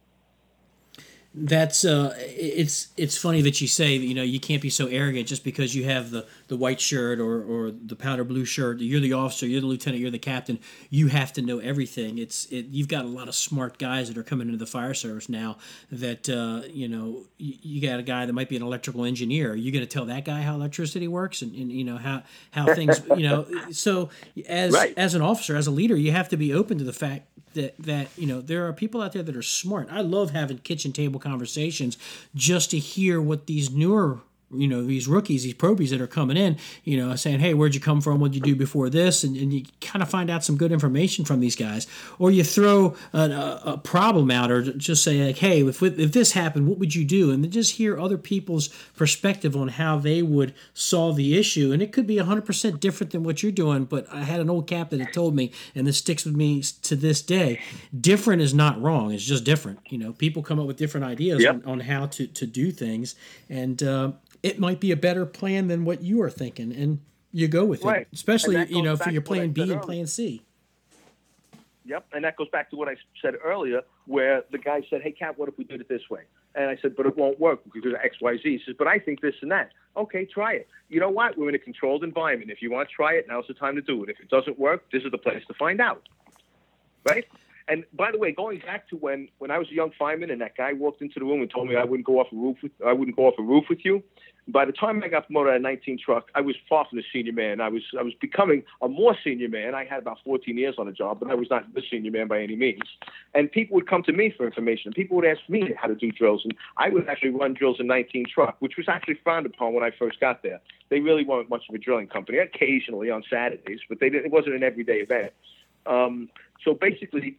that's uh it's it's funny that you say that you know you can't be so arrogant just because you have the the white shirt or or the powder blue shirt you're the officer you're the lieutenant you're the captain you have to know everything it's it you've got a lot of smart guys that are coming into the fire service now that uh you know you, you got a guy that might be an electrical engineer you're going to tell that guy how electricity works and, and you know how how things you know so as right. as an officer as a leader you have to be open to the fact that that you know there are people out there that are smart. I love having kitchen table conversations just to hear what these newer you know these rookies these probies that are coming in you know saying hey where'd you come from? What'd you do before this? And, and you kind of find out some good information from these guys. Or you throw a, a, a problem out or just say like hey if, if this happened what would you do? And then just hear other people's perspective on how they would solve the issue. And it could be 100% different than what you're doing but i had an old captain that told me and this sticks with me to this day different is not wrong it's just different. You know people come up with different ideas yep. on, on, how to, to do things. And uh, it might be a better plan than what you are thinking, and you go with right. it. Especially you know for your plan B and earlier. plan C. Yep, and that goes back to what I said earlier, where the guy said, "Hey, Cap, what if we did it this way?" And I said, "But it won't work because of X, Y, Z." He says, "But I think this and that." Okay, try it. You know what? We're in a controlled environment. If you want to try it, now's the time to do it. If it doesn't work, this is the place to find out. Right? And by the way, going back to when when I was a young fireman and that guy walked into the room and told me I wouldn't go off a roof with I wouldn't go off a roof with you. By the time I got promoted at 19 truck, I was far from the senior man. I was I was becoming a more senior man. I had about 14 years on the job, but I was not the senior man by any means. And people would come to me for information. People would ask me how to do drills, and I would actually run drills in 19 truck, which was actually frowned upon when I first got there. They really weren't much of a drilling company. Occasionally on Saturdays, but they it wasn't an everyday event. Um, so basically,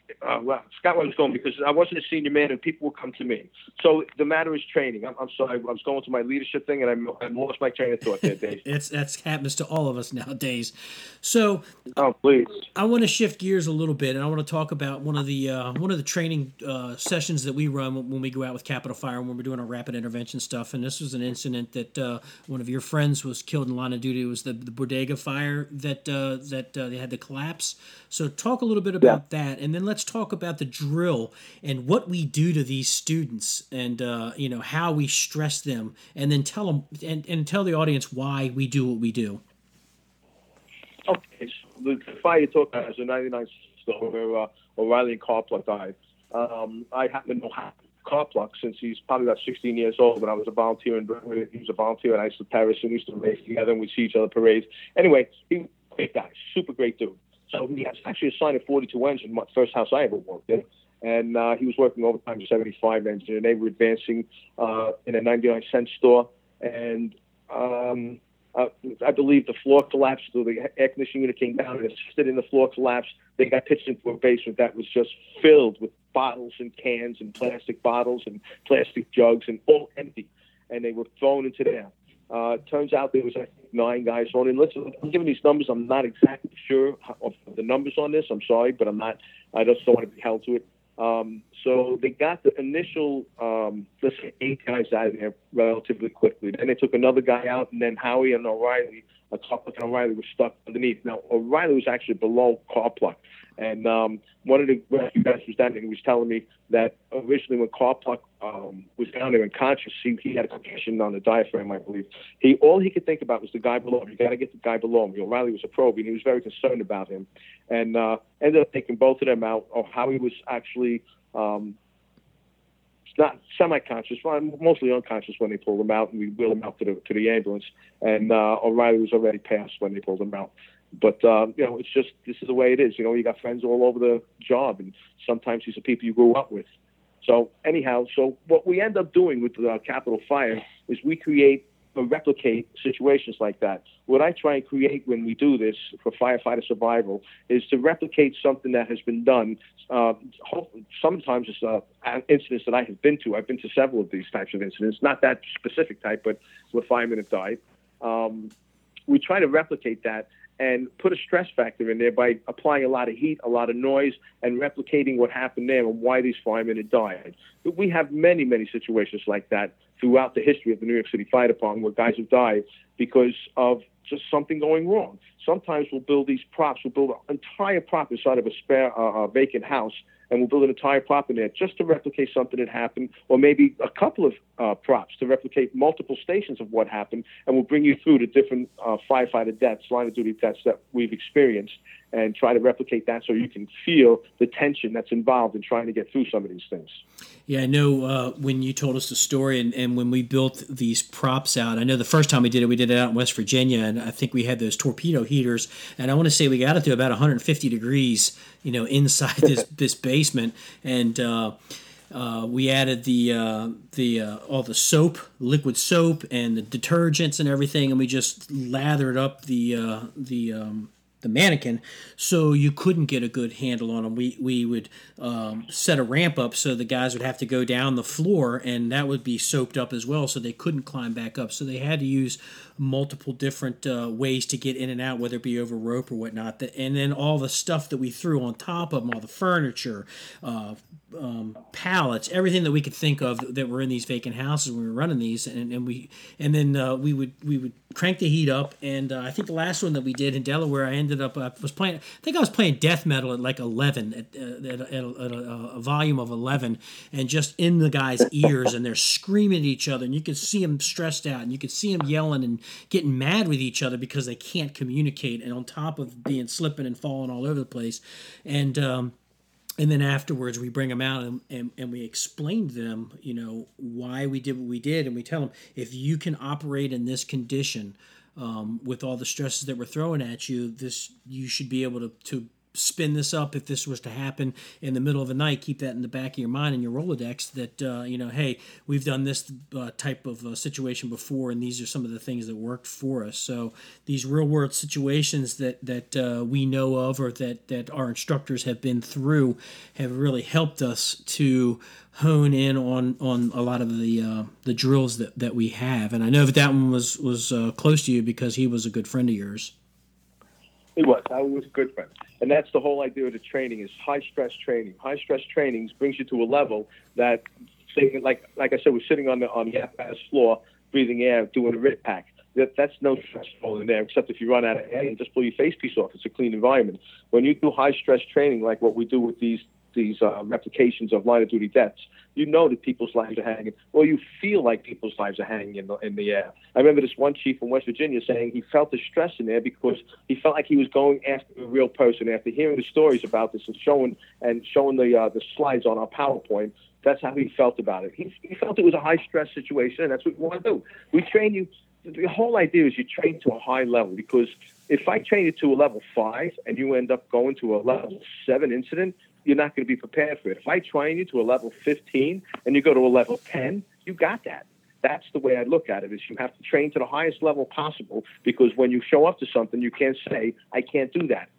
uh, well, Scott was going because I wasn't a senior man and people would come to me. So the matter is training. I'm, I'm sorry, I was going to my leadership thing and I, I lost my train of thought that day. it's that's happens to all of us nowadays. So, oh please, I want to shift gears a little bit and I want to talk about one of the uh, one of the training uh, sessions that we run when we go out with Capitol Fire when we're doing our rapid intervention stuff. And this was an incident that uh, one of your friends was killed in line of duty. It was the, the bodega fire that uh, that uh, they had to collapse. So talk a little bit about yeah. that, and then let's talk about the drill and what we do to these students, and uh, you know how we stress them, and then tell them and, and tell the audience why we do what we do. Okay, so the fire you talk about is a '99 store where uh, O'Reilly and Carpluk died. Um, I happen to know Carpluk since he's probably about 16 years old. When I was a volunteer in he was a volunteer and I used to Paris, and we used to race together and we'd see each other parades. Anyway, he great guy, super great dude. So he has actually assigned a 42 engine, my first house I ever worked in. And uh, he was working overtime to 75 engine, and they were advancing uh, in a 99 cent store. And um, uh, I believe the floor collapsed, so the air conditioning unit came down and assisted in the floor collapse. They got pitched into a basement that was just filled with bottles and cans and plastic bottles and plastic jugs and all empty. And they were thrown into there. Uh, turns out there was nine guys on it. Listen, I'm giving these numbers. I'm not exactly sure of the numbers on this. I'm sorry, but I'm not. I just don't want to be held to it. Um, so they got the initial, um, let's say, eight guys out of there relatively quickly. Then they took another guy out, and then Howie and O'Reilly, a couple and O'Reilly was stuck underneath. Now O'Reilly was actually below Carpluk, and um, one of the rescue guys was down there. He was telling me that originally when Carpluk um, was down there unconscious, he, he had a concussion on the diaphragm, I believe. He all he could think about was the guy below him. You got to get the guy below him. O'Reilly was a pro, and he was very concerned about him, and uh, ended up taking both of them out. Or Howie was actually um, not semi-conscious, mostly unconscious when they pulled him out, and we wheeled him out to the to the ambulance. And uh, O'Reilly was already passed when they pulled him out. But uh, you know, it's just this is the way it is. You know, you got friends all over the job, and sometimes these are people you grew up with. So anyhow, so what we end up doing with the Capitol Fire is we create or replicate situations like that. What I try and create when we do this for firefighter survival is to replicate something that has been done. Uh, sometimes it's uh, incidents that I have been to. I've been to several of these types of incidents, not that specific type, but where firemen have died. Um, we try to replicate that and put a stress factor in there by applying a lot of heat, a lot of noise, and replicating what happened there and why these firemen had died. But we have many, many situations like that throughout the history of the New York City Fire Department where guys have died because of just something going wrong. Sometimes we'll build these props. We'll build an entire prop inside of a spare, uh, vacant house and we'll build an entire prop in there just to replicate something that happened, or maybe a couple of uh, props to replicate multiple stations of what happened, and we'll bring you through the different uh, firefighter deaths, line of duty deaths that we've experienced, and try to replicate that so you can feel the tension that's involved in trying to get through some of these things. Yeah, I know uh, when you told us the story and, and when we built these props out, I know the first time we did it, we did it out in West Virginia, and I think we had those torpedo heaters, and I want to say we got it to about 150 degrees, you know, inside this, this basement, and uh, uh, we added the uh, the uh, all the soap, liquid soap, and the detergents and everything, and we just lathered up the uh, the um, the mannequin, so you couldn't get a good handle on them. We we would um, set a ramp up so the guys would have to go down the floor, and that would be soaped up as well, so they couldn't climb back up. So they had to use multiple different uh, ways to get in and out, whether it be over rope or whatnot. And then all the stuff that we threw on top of them, all the furniture, uh, um, pallets, everything that we could think of that were in these vacant houses when we were running these, and, and we and then uh, we would we would crank the heat up. And uh, I think the last one that we did in Delaware, I ended up uh, was playing. I think I was playing death metal at like eleven, at, uh, at, at a, a, volume of eleven, and just in the guys' ears, and they're screaming at each other, and you could see them stressed out, and you could see them yelling and getting mad with each other because they can't communicate, and on top of being slipping and falling all over the place, and um, and then afterwards we bring them out and, and, and, we explain to them you know why we did what we did. And we tell them if you can operate in this condition um, with all the stresses that we're throwing at you this you should be able to, to spin this up if this was to happen in the middle of the night keep that in the back of your mind in your rolodex that uh, you know hey we've done this uh, type of uh, situation before and these are some of the things that worked for us. So these real world situations that that uh, we know of or that that our instructors have been through have really helped us to hone in on on a lot of the uh, the drills that that we have. And I know that that one was was uh, close to you because he was a good friend of yours he was. I was good friend. And that's the whole idea of the training is high stress training. High stress training brings you to a level that, like like I said, we're sitting on the on the apparatus floor, breathing air, doing a rip pack. That, that's no stress in there, except if you run out of air and just blow your face piece off. It's a clean environment. When you do high stress training, like what we do with these these uh, replications of line of duty deaths, you know that people's lives are hanging, or you feel like people's lives are hanging in the, in the air. I remember this one chief from West Virginia saying he felt the stress in there because he felt like he was going after a real person. After hearing the stories about this and showing and showing the uh, the slides on our PowerPoint, that's how he felt about it. He, he felt it was a high stress situation, and that's what we want to do. We train you. The whole idea is you train to a high level because if I train you to a level five and you end up going to a level seven incident, you're not going to be prepared for it. If I train you to a level 15 and you go to a level 10, you got that. That's the way I look at it. Is you have to train to the highest level possible because when you show up to something, you can't say I can't do that.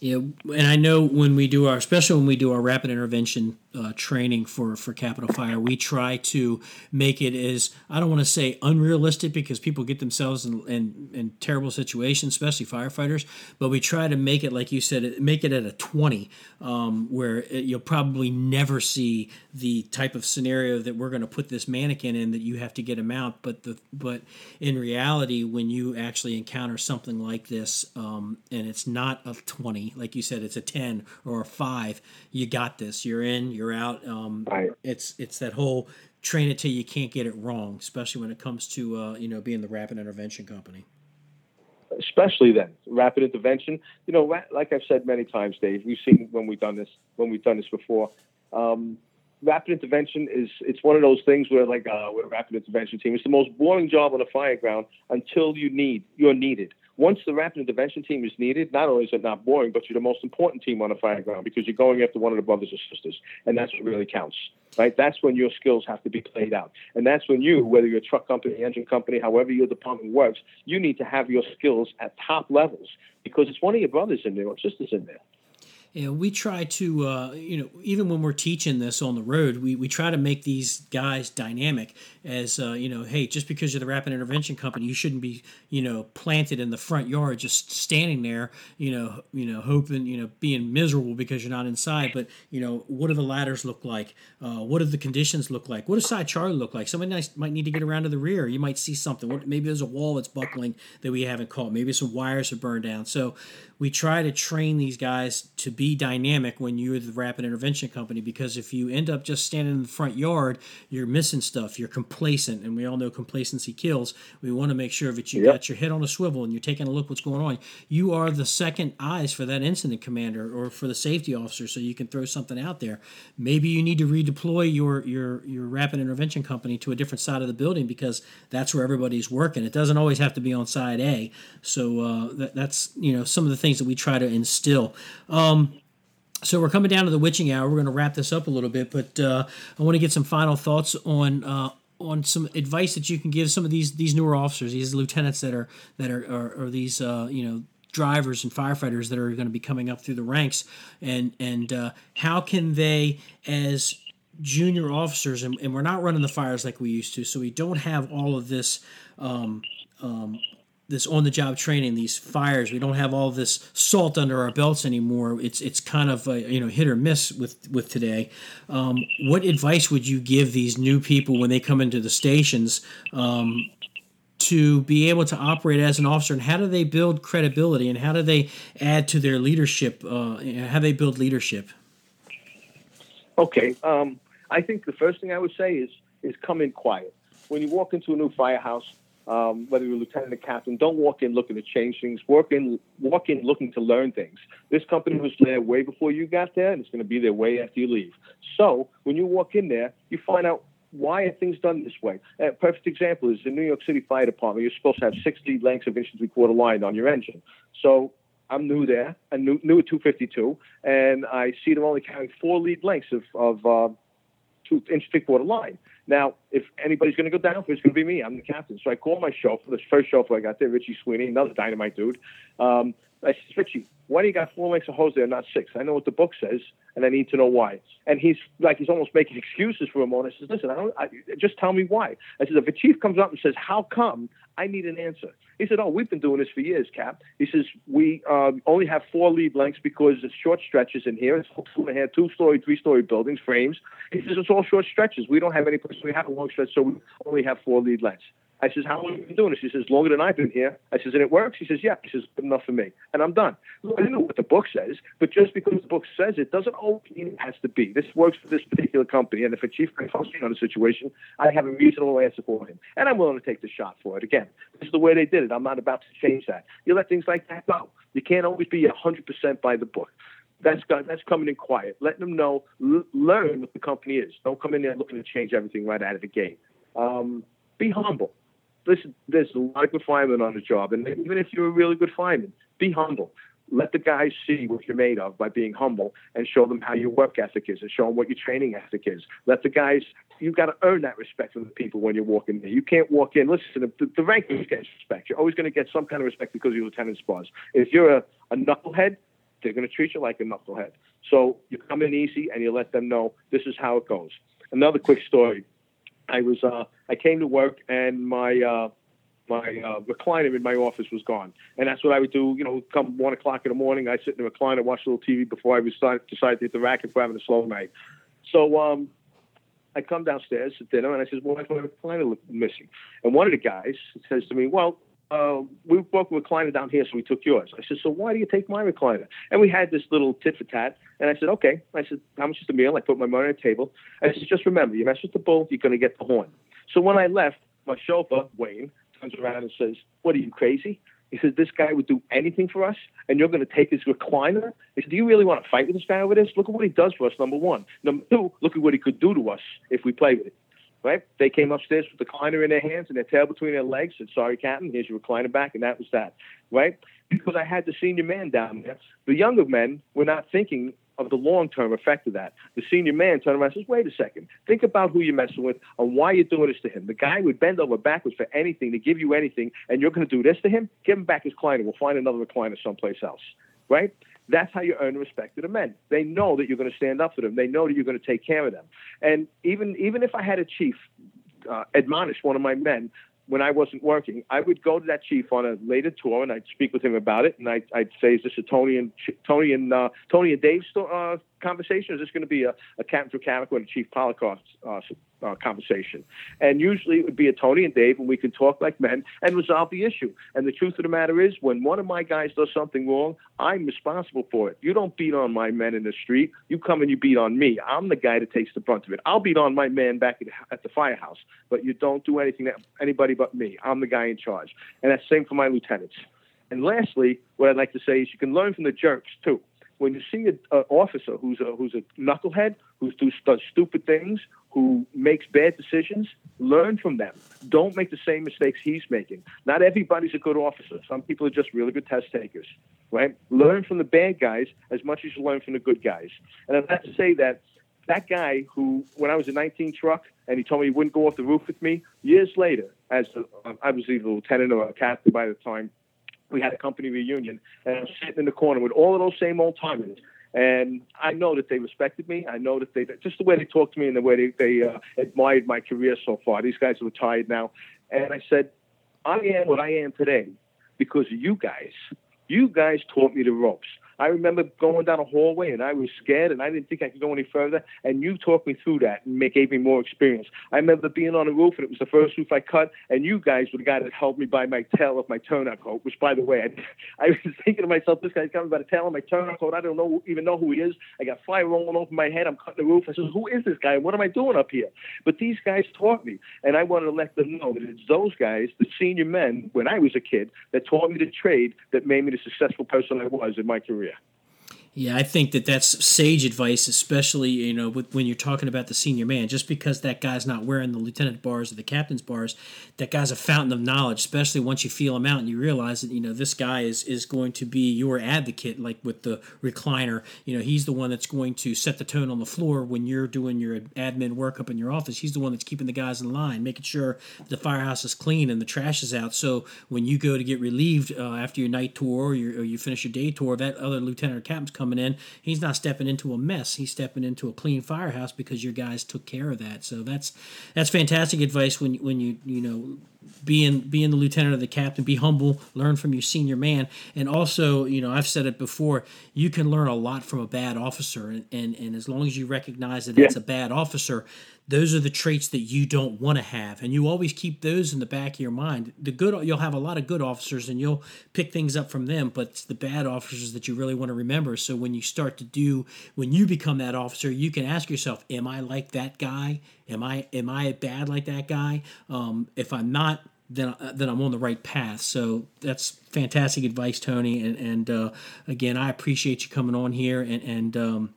Yeah, and I know when we do our, especially when we do our rapid intervention uh, training for for Capitol Fire. We try to make it as I don't want to say unrealistic because people get themselves in, in, in terrible situations, especially firefighters. But we try to make it like you said, make it at a twenty, um, where it, you'll probably never see the type of scenario that we're going to put this mannequin in that you have to get him out. But the but in reality, when you actually encounter something like this, um, and it's not a twenty, like you said, it's a ten or a five, you got this. You're in, you're out. Um, Right. It's it's that whole train it till you can't get it wrong, especially when it comes to uh, you know being the rapid intervention company. especially then rapid intervention you know like i've said many times dave we've seen when we've done this when we've done this before um, rapid intervention is it's one of those things where like uh, we're a rapid intervention team it's the most boring job on a fire ground until you need you're needed once the rapid intervention team is needed not only is it not boring but you're the most important team on the fire ground because you're going after one of the brothers or sisters and that's what really counts right? That's when your skills have to be played out. And that's when you whether you're a truck company engine company however your department works you need to have your skills at top levels because it's one of your brothers in there or sisters in there you know, we try to, uh, you know, even when we're teaching this on the road, we, we try to make these guys dynamic as, uh, you know, hey, just because you're the rapid intervention company, you shouldn't be, you know, planted in the front yard, just standing there, you know, you know, hoping, you know, being miserable because you're not inside. But, you know, what do the ladders look like? Uh, what do the conditions look like? What does side Charlie look like? Somebody might need to get around to the rear. You might see something. What, maybe there's a wall that's buckling that we haven't caught. Maybe some wires have burned down. So we try to train these guys to be dynamic when you're the rapid intervention company because if you end up just standing in the front yard, you're missing stuff. You're complacent, and we all know complacency kills. We want to make sure that you Yep. got your head on a swivel and you're taking a look what's going on. You are the second eyes for that incident commander or for the safety officer, so you can throw something out there. Maybe you need to redeploy your your your rapid intervention company to a different side of the building because that's where everybody's working. It doesn't always have to be on side A. So uh, that, that's you know some of the things that we try to instill. Um, so we're coming down to the witching hour. We're going to wrap this up a little bit, but uh, I want to get some final thoughts on uh, on some advice that you can give some of these these newer officers, these lieutenants that are that are are, are these uh, you know drivers and firefighters that are going to be coming up through the ranks, and and uh, how can they as junior officers and, and we're not running the fires like we used to so we don't have all of this um, um, this on the job training, these fires. We don't have all this salt under our belts anymore. It's it's kind of a, you know hit or miss with with today. Um, what advice would you give these new people when they come into the stations? Um, to be able to operate as an officer, and how do they build credibility, and how do they add to their leadership? Uh, how they build leadership? Okay. Um, I think the first thing I would say is is come in quiet. When you walk into a new firehouse, um, whether you're a lieutenant or captain, don't walk in looking to change things. Walk in, walk in looking to learn things. This company was there way before you got there, and it's going to be there way after you leave. So when you walk in there, you find out why are things done this way. A perfect example is the New York City Fire Department. You're supposed to have 60 lengths of inch and three quarter line on your engine. So I'm new there, and new, new at 252, and I see them only carrying four lead lengths of, of uh, two inch three quarter line. Now, if anybody's going to go down for it, it's going to be me. I'm the captain. So I call my chauffeur, the first chauffeur I got there, Richie Sweeney, another dynamite dude. Um, I said, Richie, why do you got four lengths of hose there, not six? I know what the book says, and I need to know why. And he's like, he's almost making excuses for a moment. I says, listen, I don't, I, just tell me why. I said, if a chief comes up and says, how come? I need an answer. He said, oh, we've been doing this for years, Cap. He says, we um, only have four lead lengths because it's short stretches in here. It's two and a half, two-story, three-story buildings, frames. He says, it's all short stretches. We don't have any. We have a long stretch, so we only have four lead lengths. I says, how long have you been doing this? He says, longer than I've been here. I says, and it works? She says, yeah. He says, good enough for me. And I'm done. Look, I know what the book says, but just because the book says it doesn't always mean it has to be. This works for this particular company. And if a chief can function on a situation, I have a reasonable answer for him. And I'm willing to take the shot for it. Again, this is the way they did it. I'm not about to change that. You let things like that go. You can't always be 100% by the book. That's that's coming in quiet. Letting them know, l- learn what the company is. Don't come in there looking to change everything right out of the gate. Um, be humble listen, there's a lot of good firemen on the job, and even if you're a really good fireman, be humble. Let the guys see what you're made of by being humble, and show them how your work ethic is, and show them what your training ethic is. Let the guys. You've got to earn that respect from the people when you're walking there. You can't walk in. Listen, the, the rank gets respect. You're always going to get some kind of respect because of your lieutenant spars. If you're a, a knucklehead, they're going to treat you like a knucklehead. So you come in easy and you let them know this is how it goes. Another quick story. I was uh, I came to work and my uh, my uh, recliner in my office was gone, and that's what I would do. You know, come one o'clock in the morning, I sit in the recliner, watch a little TV before I decide to hit the racket for having a slow night. So um, I come downstairs at dinner and I says, "Well, my recliner missing?" And one of the guys says to me, "Well, uh, we broke a recliner down here, so we took yours. I said, so why do you take my recliner? And we had this little tit for tat. And I said, okay. I said, how much is the meal? I put my money on the table. I said, just remember, you mess with the bull, you're going to get the horn. So when I left, my chauffeur, Wayne, turns around and says, what are you, crazy? He says, this guy would do anything for us, and you're going to take his recliner? He said, do you really want to fight with this guy over this? Look at what he does for us, number one. Number two, look at what he could do to us if we play with it right? They came upstairs with the recliner in their hands and their tail between their legs. Said, "Sorry, Captain, here's your recliner back," and that was that, right? Because I had the senior man down there. The younger men were not thinking of the long-term effect of that. The senior man turned around and says, "Wait a second. Think about who you're messing with and why you're doing this to him. The guy would bend over backwards for anything to give you anything, and you're going to do this to him. Give him back his recliner. We'll find another recliner someplace else." Right? That's how you earn respect of the men. They know that you're going to stand up for them. They know that you're going to take care of them. And even even if I had a chief uh, admonish one of my men when I wasn't working, I would go to that chief on a later tour and I'd speak with him about it. And I'd, I'd say, "Is this a Tony and Tony and uh, Tony and Dave uh, conversation? Is this going to be a, a Captain Tricarico and a Chief Polikarov uh, uh, conversation. And usually it would be a Tony and Dave, and we can talk like men and resolve the issue. And the truth of the matter is, when one of my guys does something wrong, I'm responsible for it. You don't beat on my men in the street. You come and you beat on me. I'm the guy that takes the brunt of it. I'll beat on my man back at the firehouse, but you don't do anything to anybody but me. I'm the guy in charge. And that's same for my lieutenants. And lastly, what I'd like to say is you can learn from the jerks too when you see an officer who's a who's a knucklehead, who does stupid things, who makes bad decisions, learn from them. Don't make the same mistakes he's making. Not everybody's a good officer. Some people are just really good test takers, right? Learn from the bad guys as much as you learn from the good guys. And I'd have to say that that guy who, when I was a 19 truck, and he told me he wouldn't go off the roof with me, years later, as a, I was either a lieutenant or a captain by the time, we had a company reunion, and I'm sitting in the corner with all of those same old timers. And I know that they respected me. I know that they just the way they talked to me and the way they, they uh, admired my career so far. These guys are retired now, and I said, I am what I am today because you guys. You guys taught me the ropes. I remember going down a hallway and I was scared and I didn't think I could go any further. And you talked me through that and gave me more experience. I remember being on a roof and it was the first roof I cut, and you guys were the guy that held me by my tail of my turnout coat. Which, by the way, I, I was thinking to myself, this guy's me by the tail of my turnout coat. I don't know even know who he is. I got fire rolling over my head. I'm cutting the roof. I said, who is this guy? What am I doing up here? But these guys taught me, and I wanted to let them know that it's those guys, the senior men, when I was a kid, that taught me the trade that made me the successful person I was in my career. Yeah. Yeah, I think that that's sage advice, especially you know when you're talking about the senior man. Just because that guy's not wearing the lieutenant bars or the captain's bars, that guy's a fountain of knowledge. Especially once you feel him out and you realize that you know this guy is is going to be your advocate, like with the recliner. You know, he's the one that's going to set the tone on the floor when you're doing your admin work up in your office. He's the one that's keeping the guys in line, making sure the firehouse is clean and the trash is out. So when you go to get relieved uh, after your night tour or, or you finish your day tour, that other lieutenant or captain's coming coming in, he's not stepping into a mess. He's stepping into a clean firehouse because your guys took care of that. So that's that's fantastic advice when when you you know being being the lieutenant or the captain be humble learn from your senior man and also you know i've said it before you can learn a lot from a bad officer and and, and as long as you recognize that yeah. it's a bad officer those are the traits that you don't want to have and you always keep those in the back of your mind the good you'll have a lot of good officers and you'll pick things up from them but it's the bad officers that you really want to remember so when you start to do when you become that officer you can ask yourself am i like that guy am i am i bad like that guy um, if i'm not then then I'm on the right path. So that's fantastic advice, Tony. And and uh, again, I appreciate you coming on here and and um,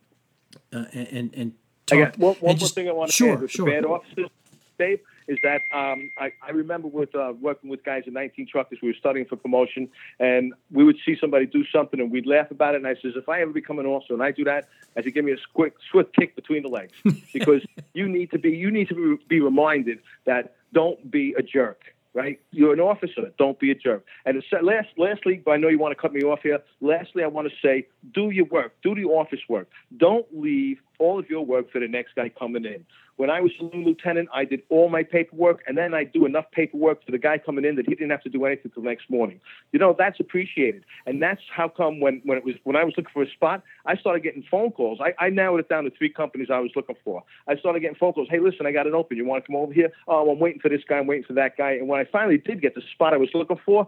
uh, and and. I got one, one just, more thing I want to sure, add with sure. the bad officers, Dave, is that um, I, I remember with uh, working with guys in 19 truckers, we were studying for promotion, and we would see somebody do something, and we'd laugh about it. And I says, if I ever become an officer and I do that, I said, give me a quick, swift kick between the legs, because you need to be you need to be reminded that don't be a jerk right? You're an officer. Don't be a jerk. And last, lastly, but I know you want to cut me off here. Lastly, I want to say, do your work. Do the office work. Don't leave all of your work for the next guy coming in. When I was saloon lieutenant, I did all my paperwork, and then I do enough paperwork for the guy coming in that he didn't have to do anything till the next morning. You know, that's appreciated, and that's how come when when it was when I was looking for a spot, I started getting phone calls. I, I narrowed it down to three companies I was looking for. I started getting phone calls. Hey, listen, I got it open. You want to come over here? Oh, I'm waiting for this guy. I'm waiting for that guy. And when I finally did get the spot I was looking for,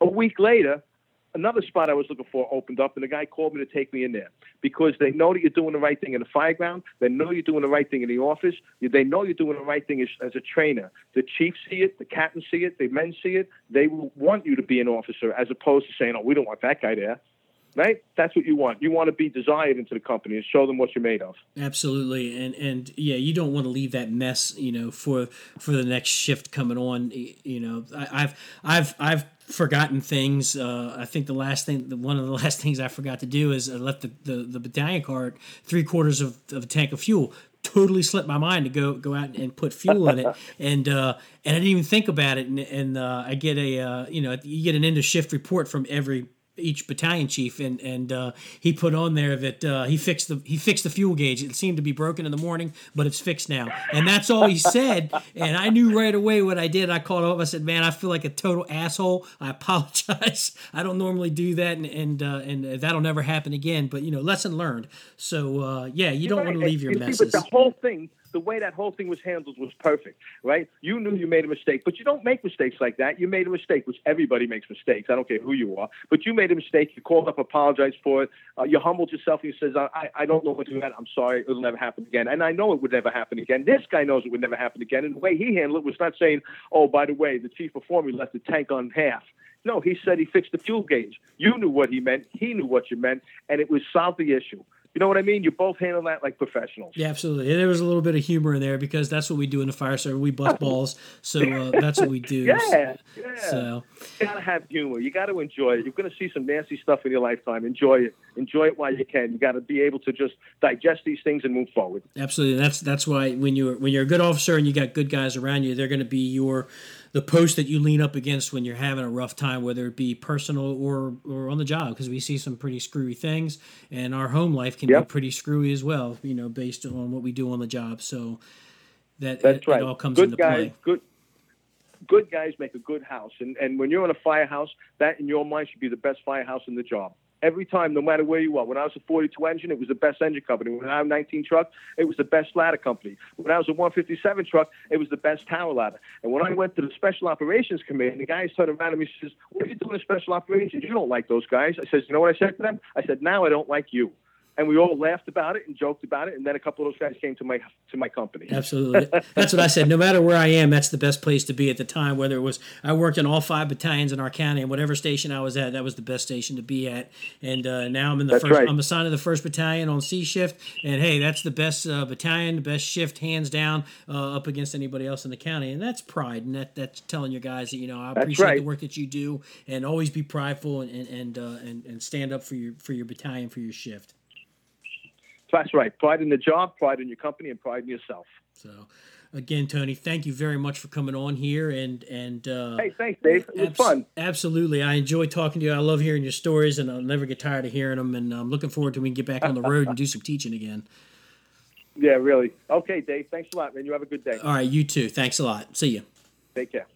a week later, another spot I was looking for opened up, and the guy called me to take me in there because they know that you're doing the right thing in the fireground. They know you're doing the right thing in the office. They know you're doing the right thing as, as a trainer. The chiefs see it, the captains see it, the men see it. They will want you to be an officer as opposed to saying, "Oh, we don't want that guy there." Right? That's what you want. You want to be desired into the company and show them what you're made of. Absolutely, and and yeah, you don't want to leave that mess, you know, for for the next shift coming on. You know, I, have I've I've forgotten things. Uh, I think the last thing, one of the last things I forgot to do is I left the, the, the battalion cart three quarters of, of a tank of fuel. Totally slipped my mind to go go out and put fuel in it, and uh, and I didn't even think about it. And, and uh, I get a uh, you know you get an end of shift report from every each battalion chief, and and uh, he put on there that uh, he fixed the he fixed the fuel gauge. It seemed to be broken in the morning, but it's fixed now, and that's all he said. And I knew right away what I did. I called him up. I said, "Man, I feel like a total asshole. I apologize. I don't normally do that, and and uh, and that'll never happen again. But you know, lesson learned. So uh, yeah, you don't want to leave your messes. But the whole thing the way that whole thing was handled was perfect, right? You knew you made a mistake, but you don't make mistakes like that. You made a mistake, which everybody makes mistakes. I don't care who you are, but you made a mistake. You called up, apologized for it. Uh, you humbled yourself. And you says, I, I don't know what to do. I'm sorry. It'll never happen again. And I know it would never happen again. This guy knows it would never happen again. And the way he handled it was not saying, oh, by the way, the chief before me left the tank on half. No, he said he fixed the fuel gauge. You knew what he meant. He knew what you meant, and it was solved the issue. You know what I mean? You both handle that like professionals. Yeah, absolutely. And there was a little bit of humor in there because that's what we do in the fire service. We bust balls, so uh, that's what we do. yeah, yeah. So you gotta have humor. You got to enjoy it. You're going to see some nasty stuff in your lifetime. Enjoy it. Enjoy it while you can. You got to be able to just digest these things and move forward. Absolutely. That's that's why when you're when you're a good officer and you got good guys around you, they're going to be your the post that you lean up against when you're having a rough time, whether it be personal or or on the job, because we see some pretty screwy things, and our home life can yep. be pretty screwy as well. You know, based on what we do on the job. So that that's it, right. It all comes good into guys, play. Good good guys make a good house, and and when you're in a firehouse, that in your mind should be the best firehouse in the job every time, no matter where you are. When I was a 42 engine, it was the best engine company. When I was a 19 truck, it was the best ladder company. When I was a 157 truck, it was the best tower ladder. And when I went to the Special Operations Command, the guys turned around to me and says, "What are you doing in Special Operations? You don't like those guys." I says, "You know what I said to them? I said, now I don't like you." And we all laughed about it and joked about it. And then a couple of those guys came to my to my company. Absolutely, that's what I said. No matter where I am, that's the best place to be at the time. Whether it was I worked in all five battalions in our county, and whatever station I was at, that was the best station to be at. And uh, now I'm in the that's first. Right. I'm assigned to the first battalion on C shift, and hey, that's the best uh, battalion, the best shift, hands down, uh, up against anybody else in the county. And that's pride, and that that's telling your guys that you know I appreciate right. the work that you do, and always be prideful and and and, uh, and and stand up for your for your battalion for your shift. That's right. Pride in the job, pride in your company, and pride in yourself. So, again, Tony, thank you very much for coming on here. And and uh, hey, thanks, Dave. It was abs- fun. Absolutely, I enjoy talking to you. I love hearing your stories, and I'll never get tired of hearing them. And I'm looking forward to when we get back on the road and do some teaching again. Yeah, really. Okay, Dave. Thanks a lot, man. You have a good day. All right, you too. Thanks a lot. See you. Take care.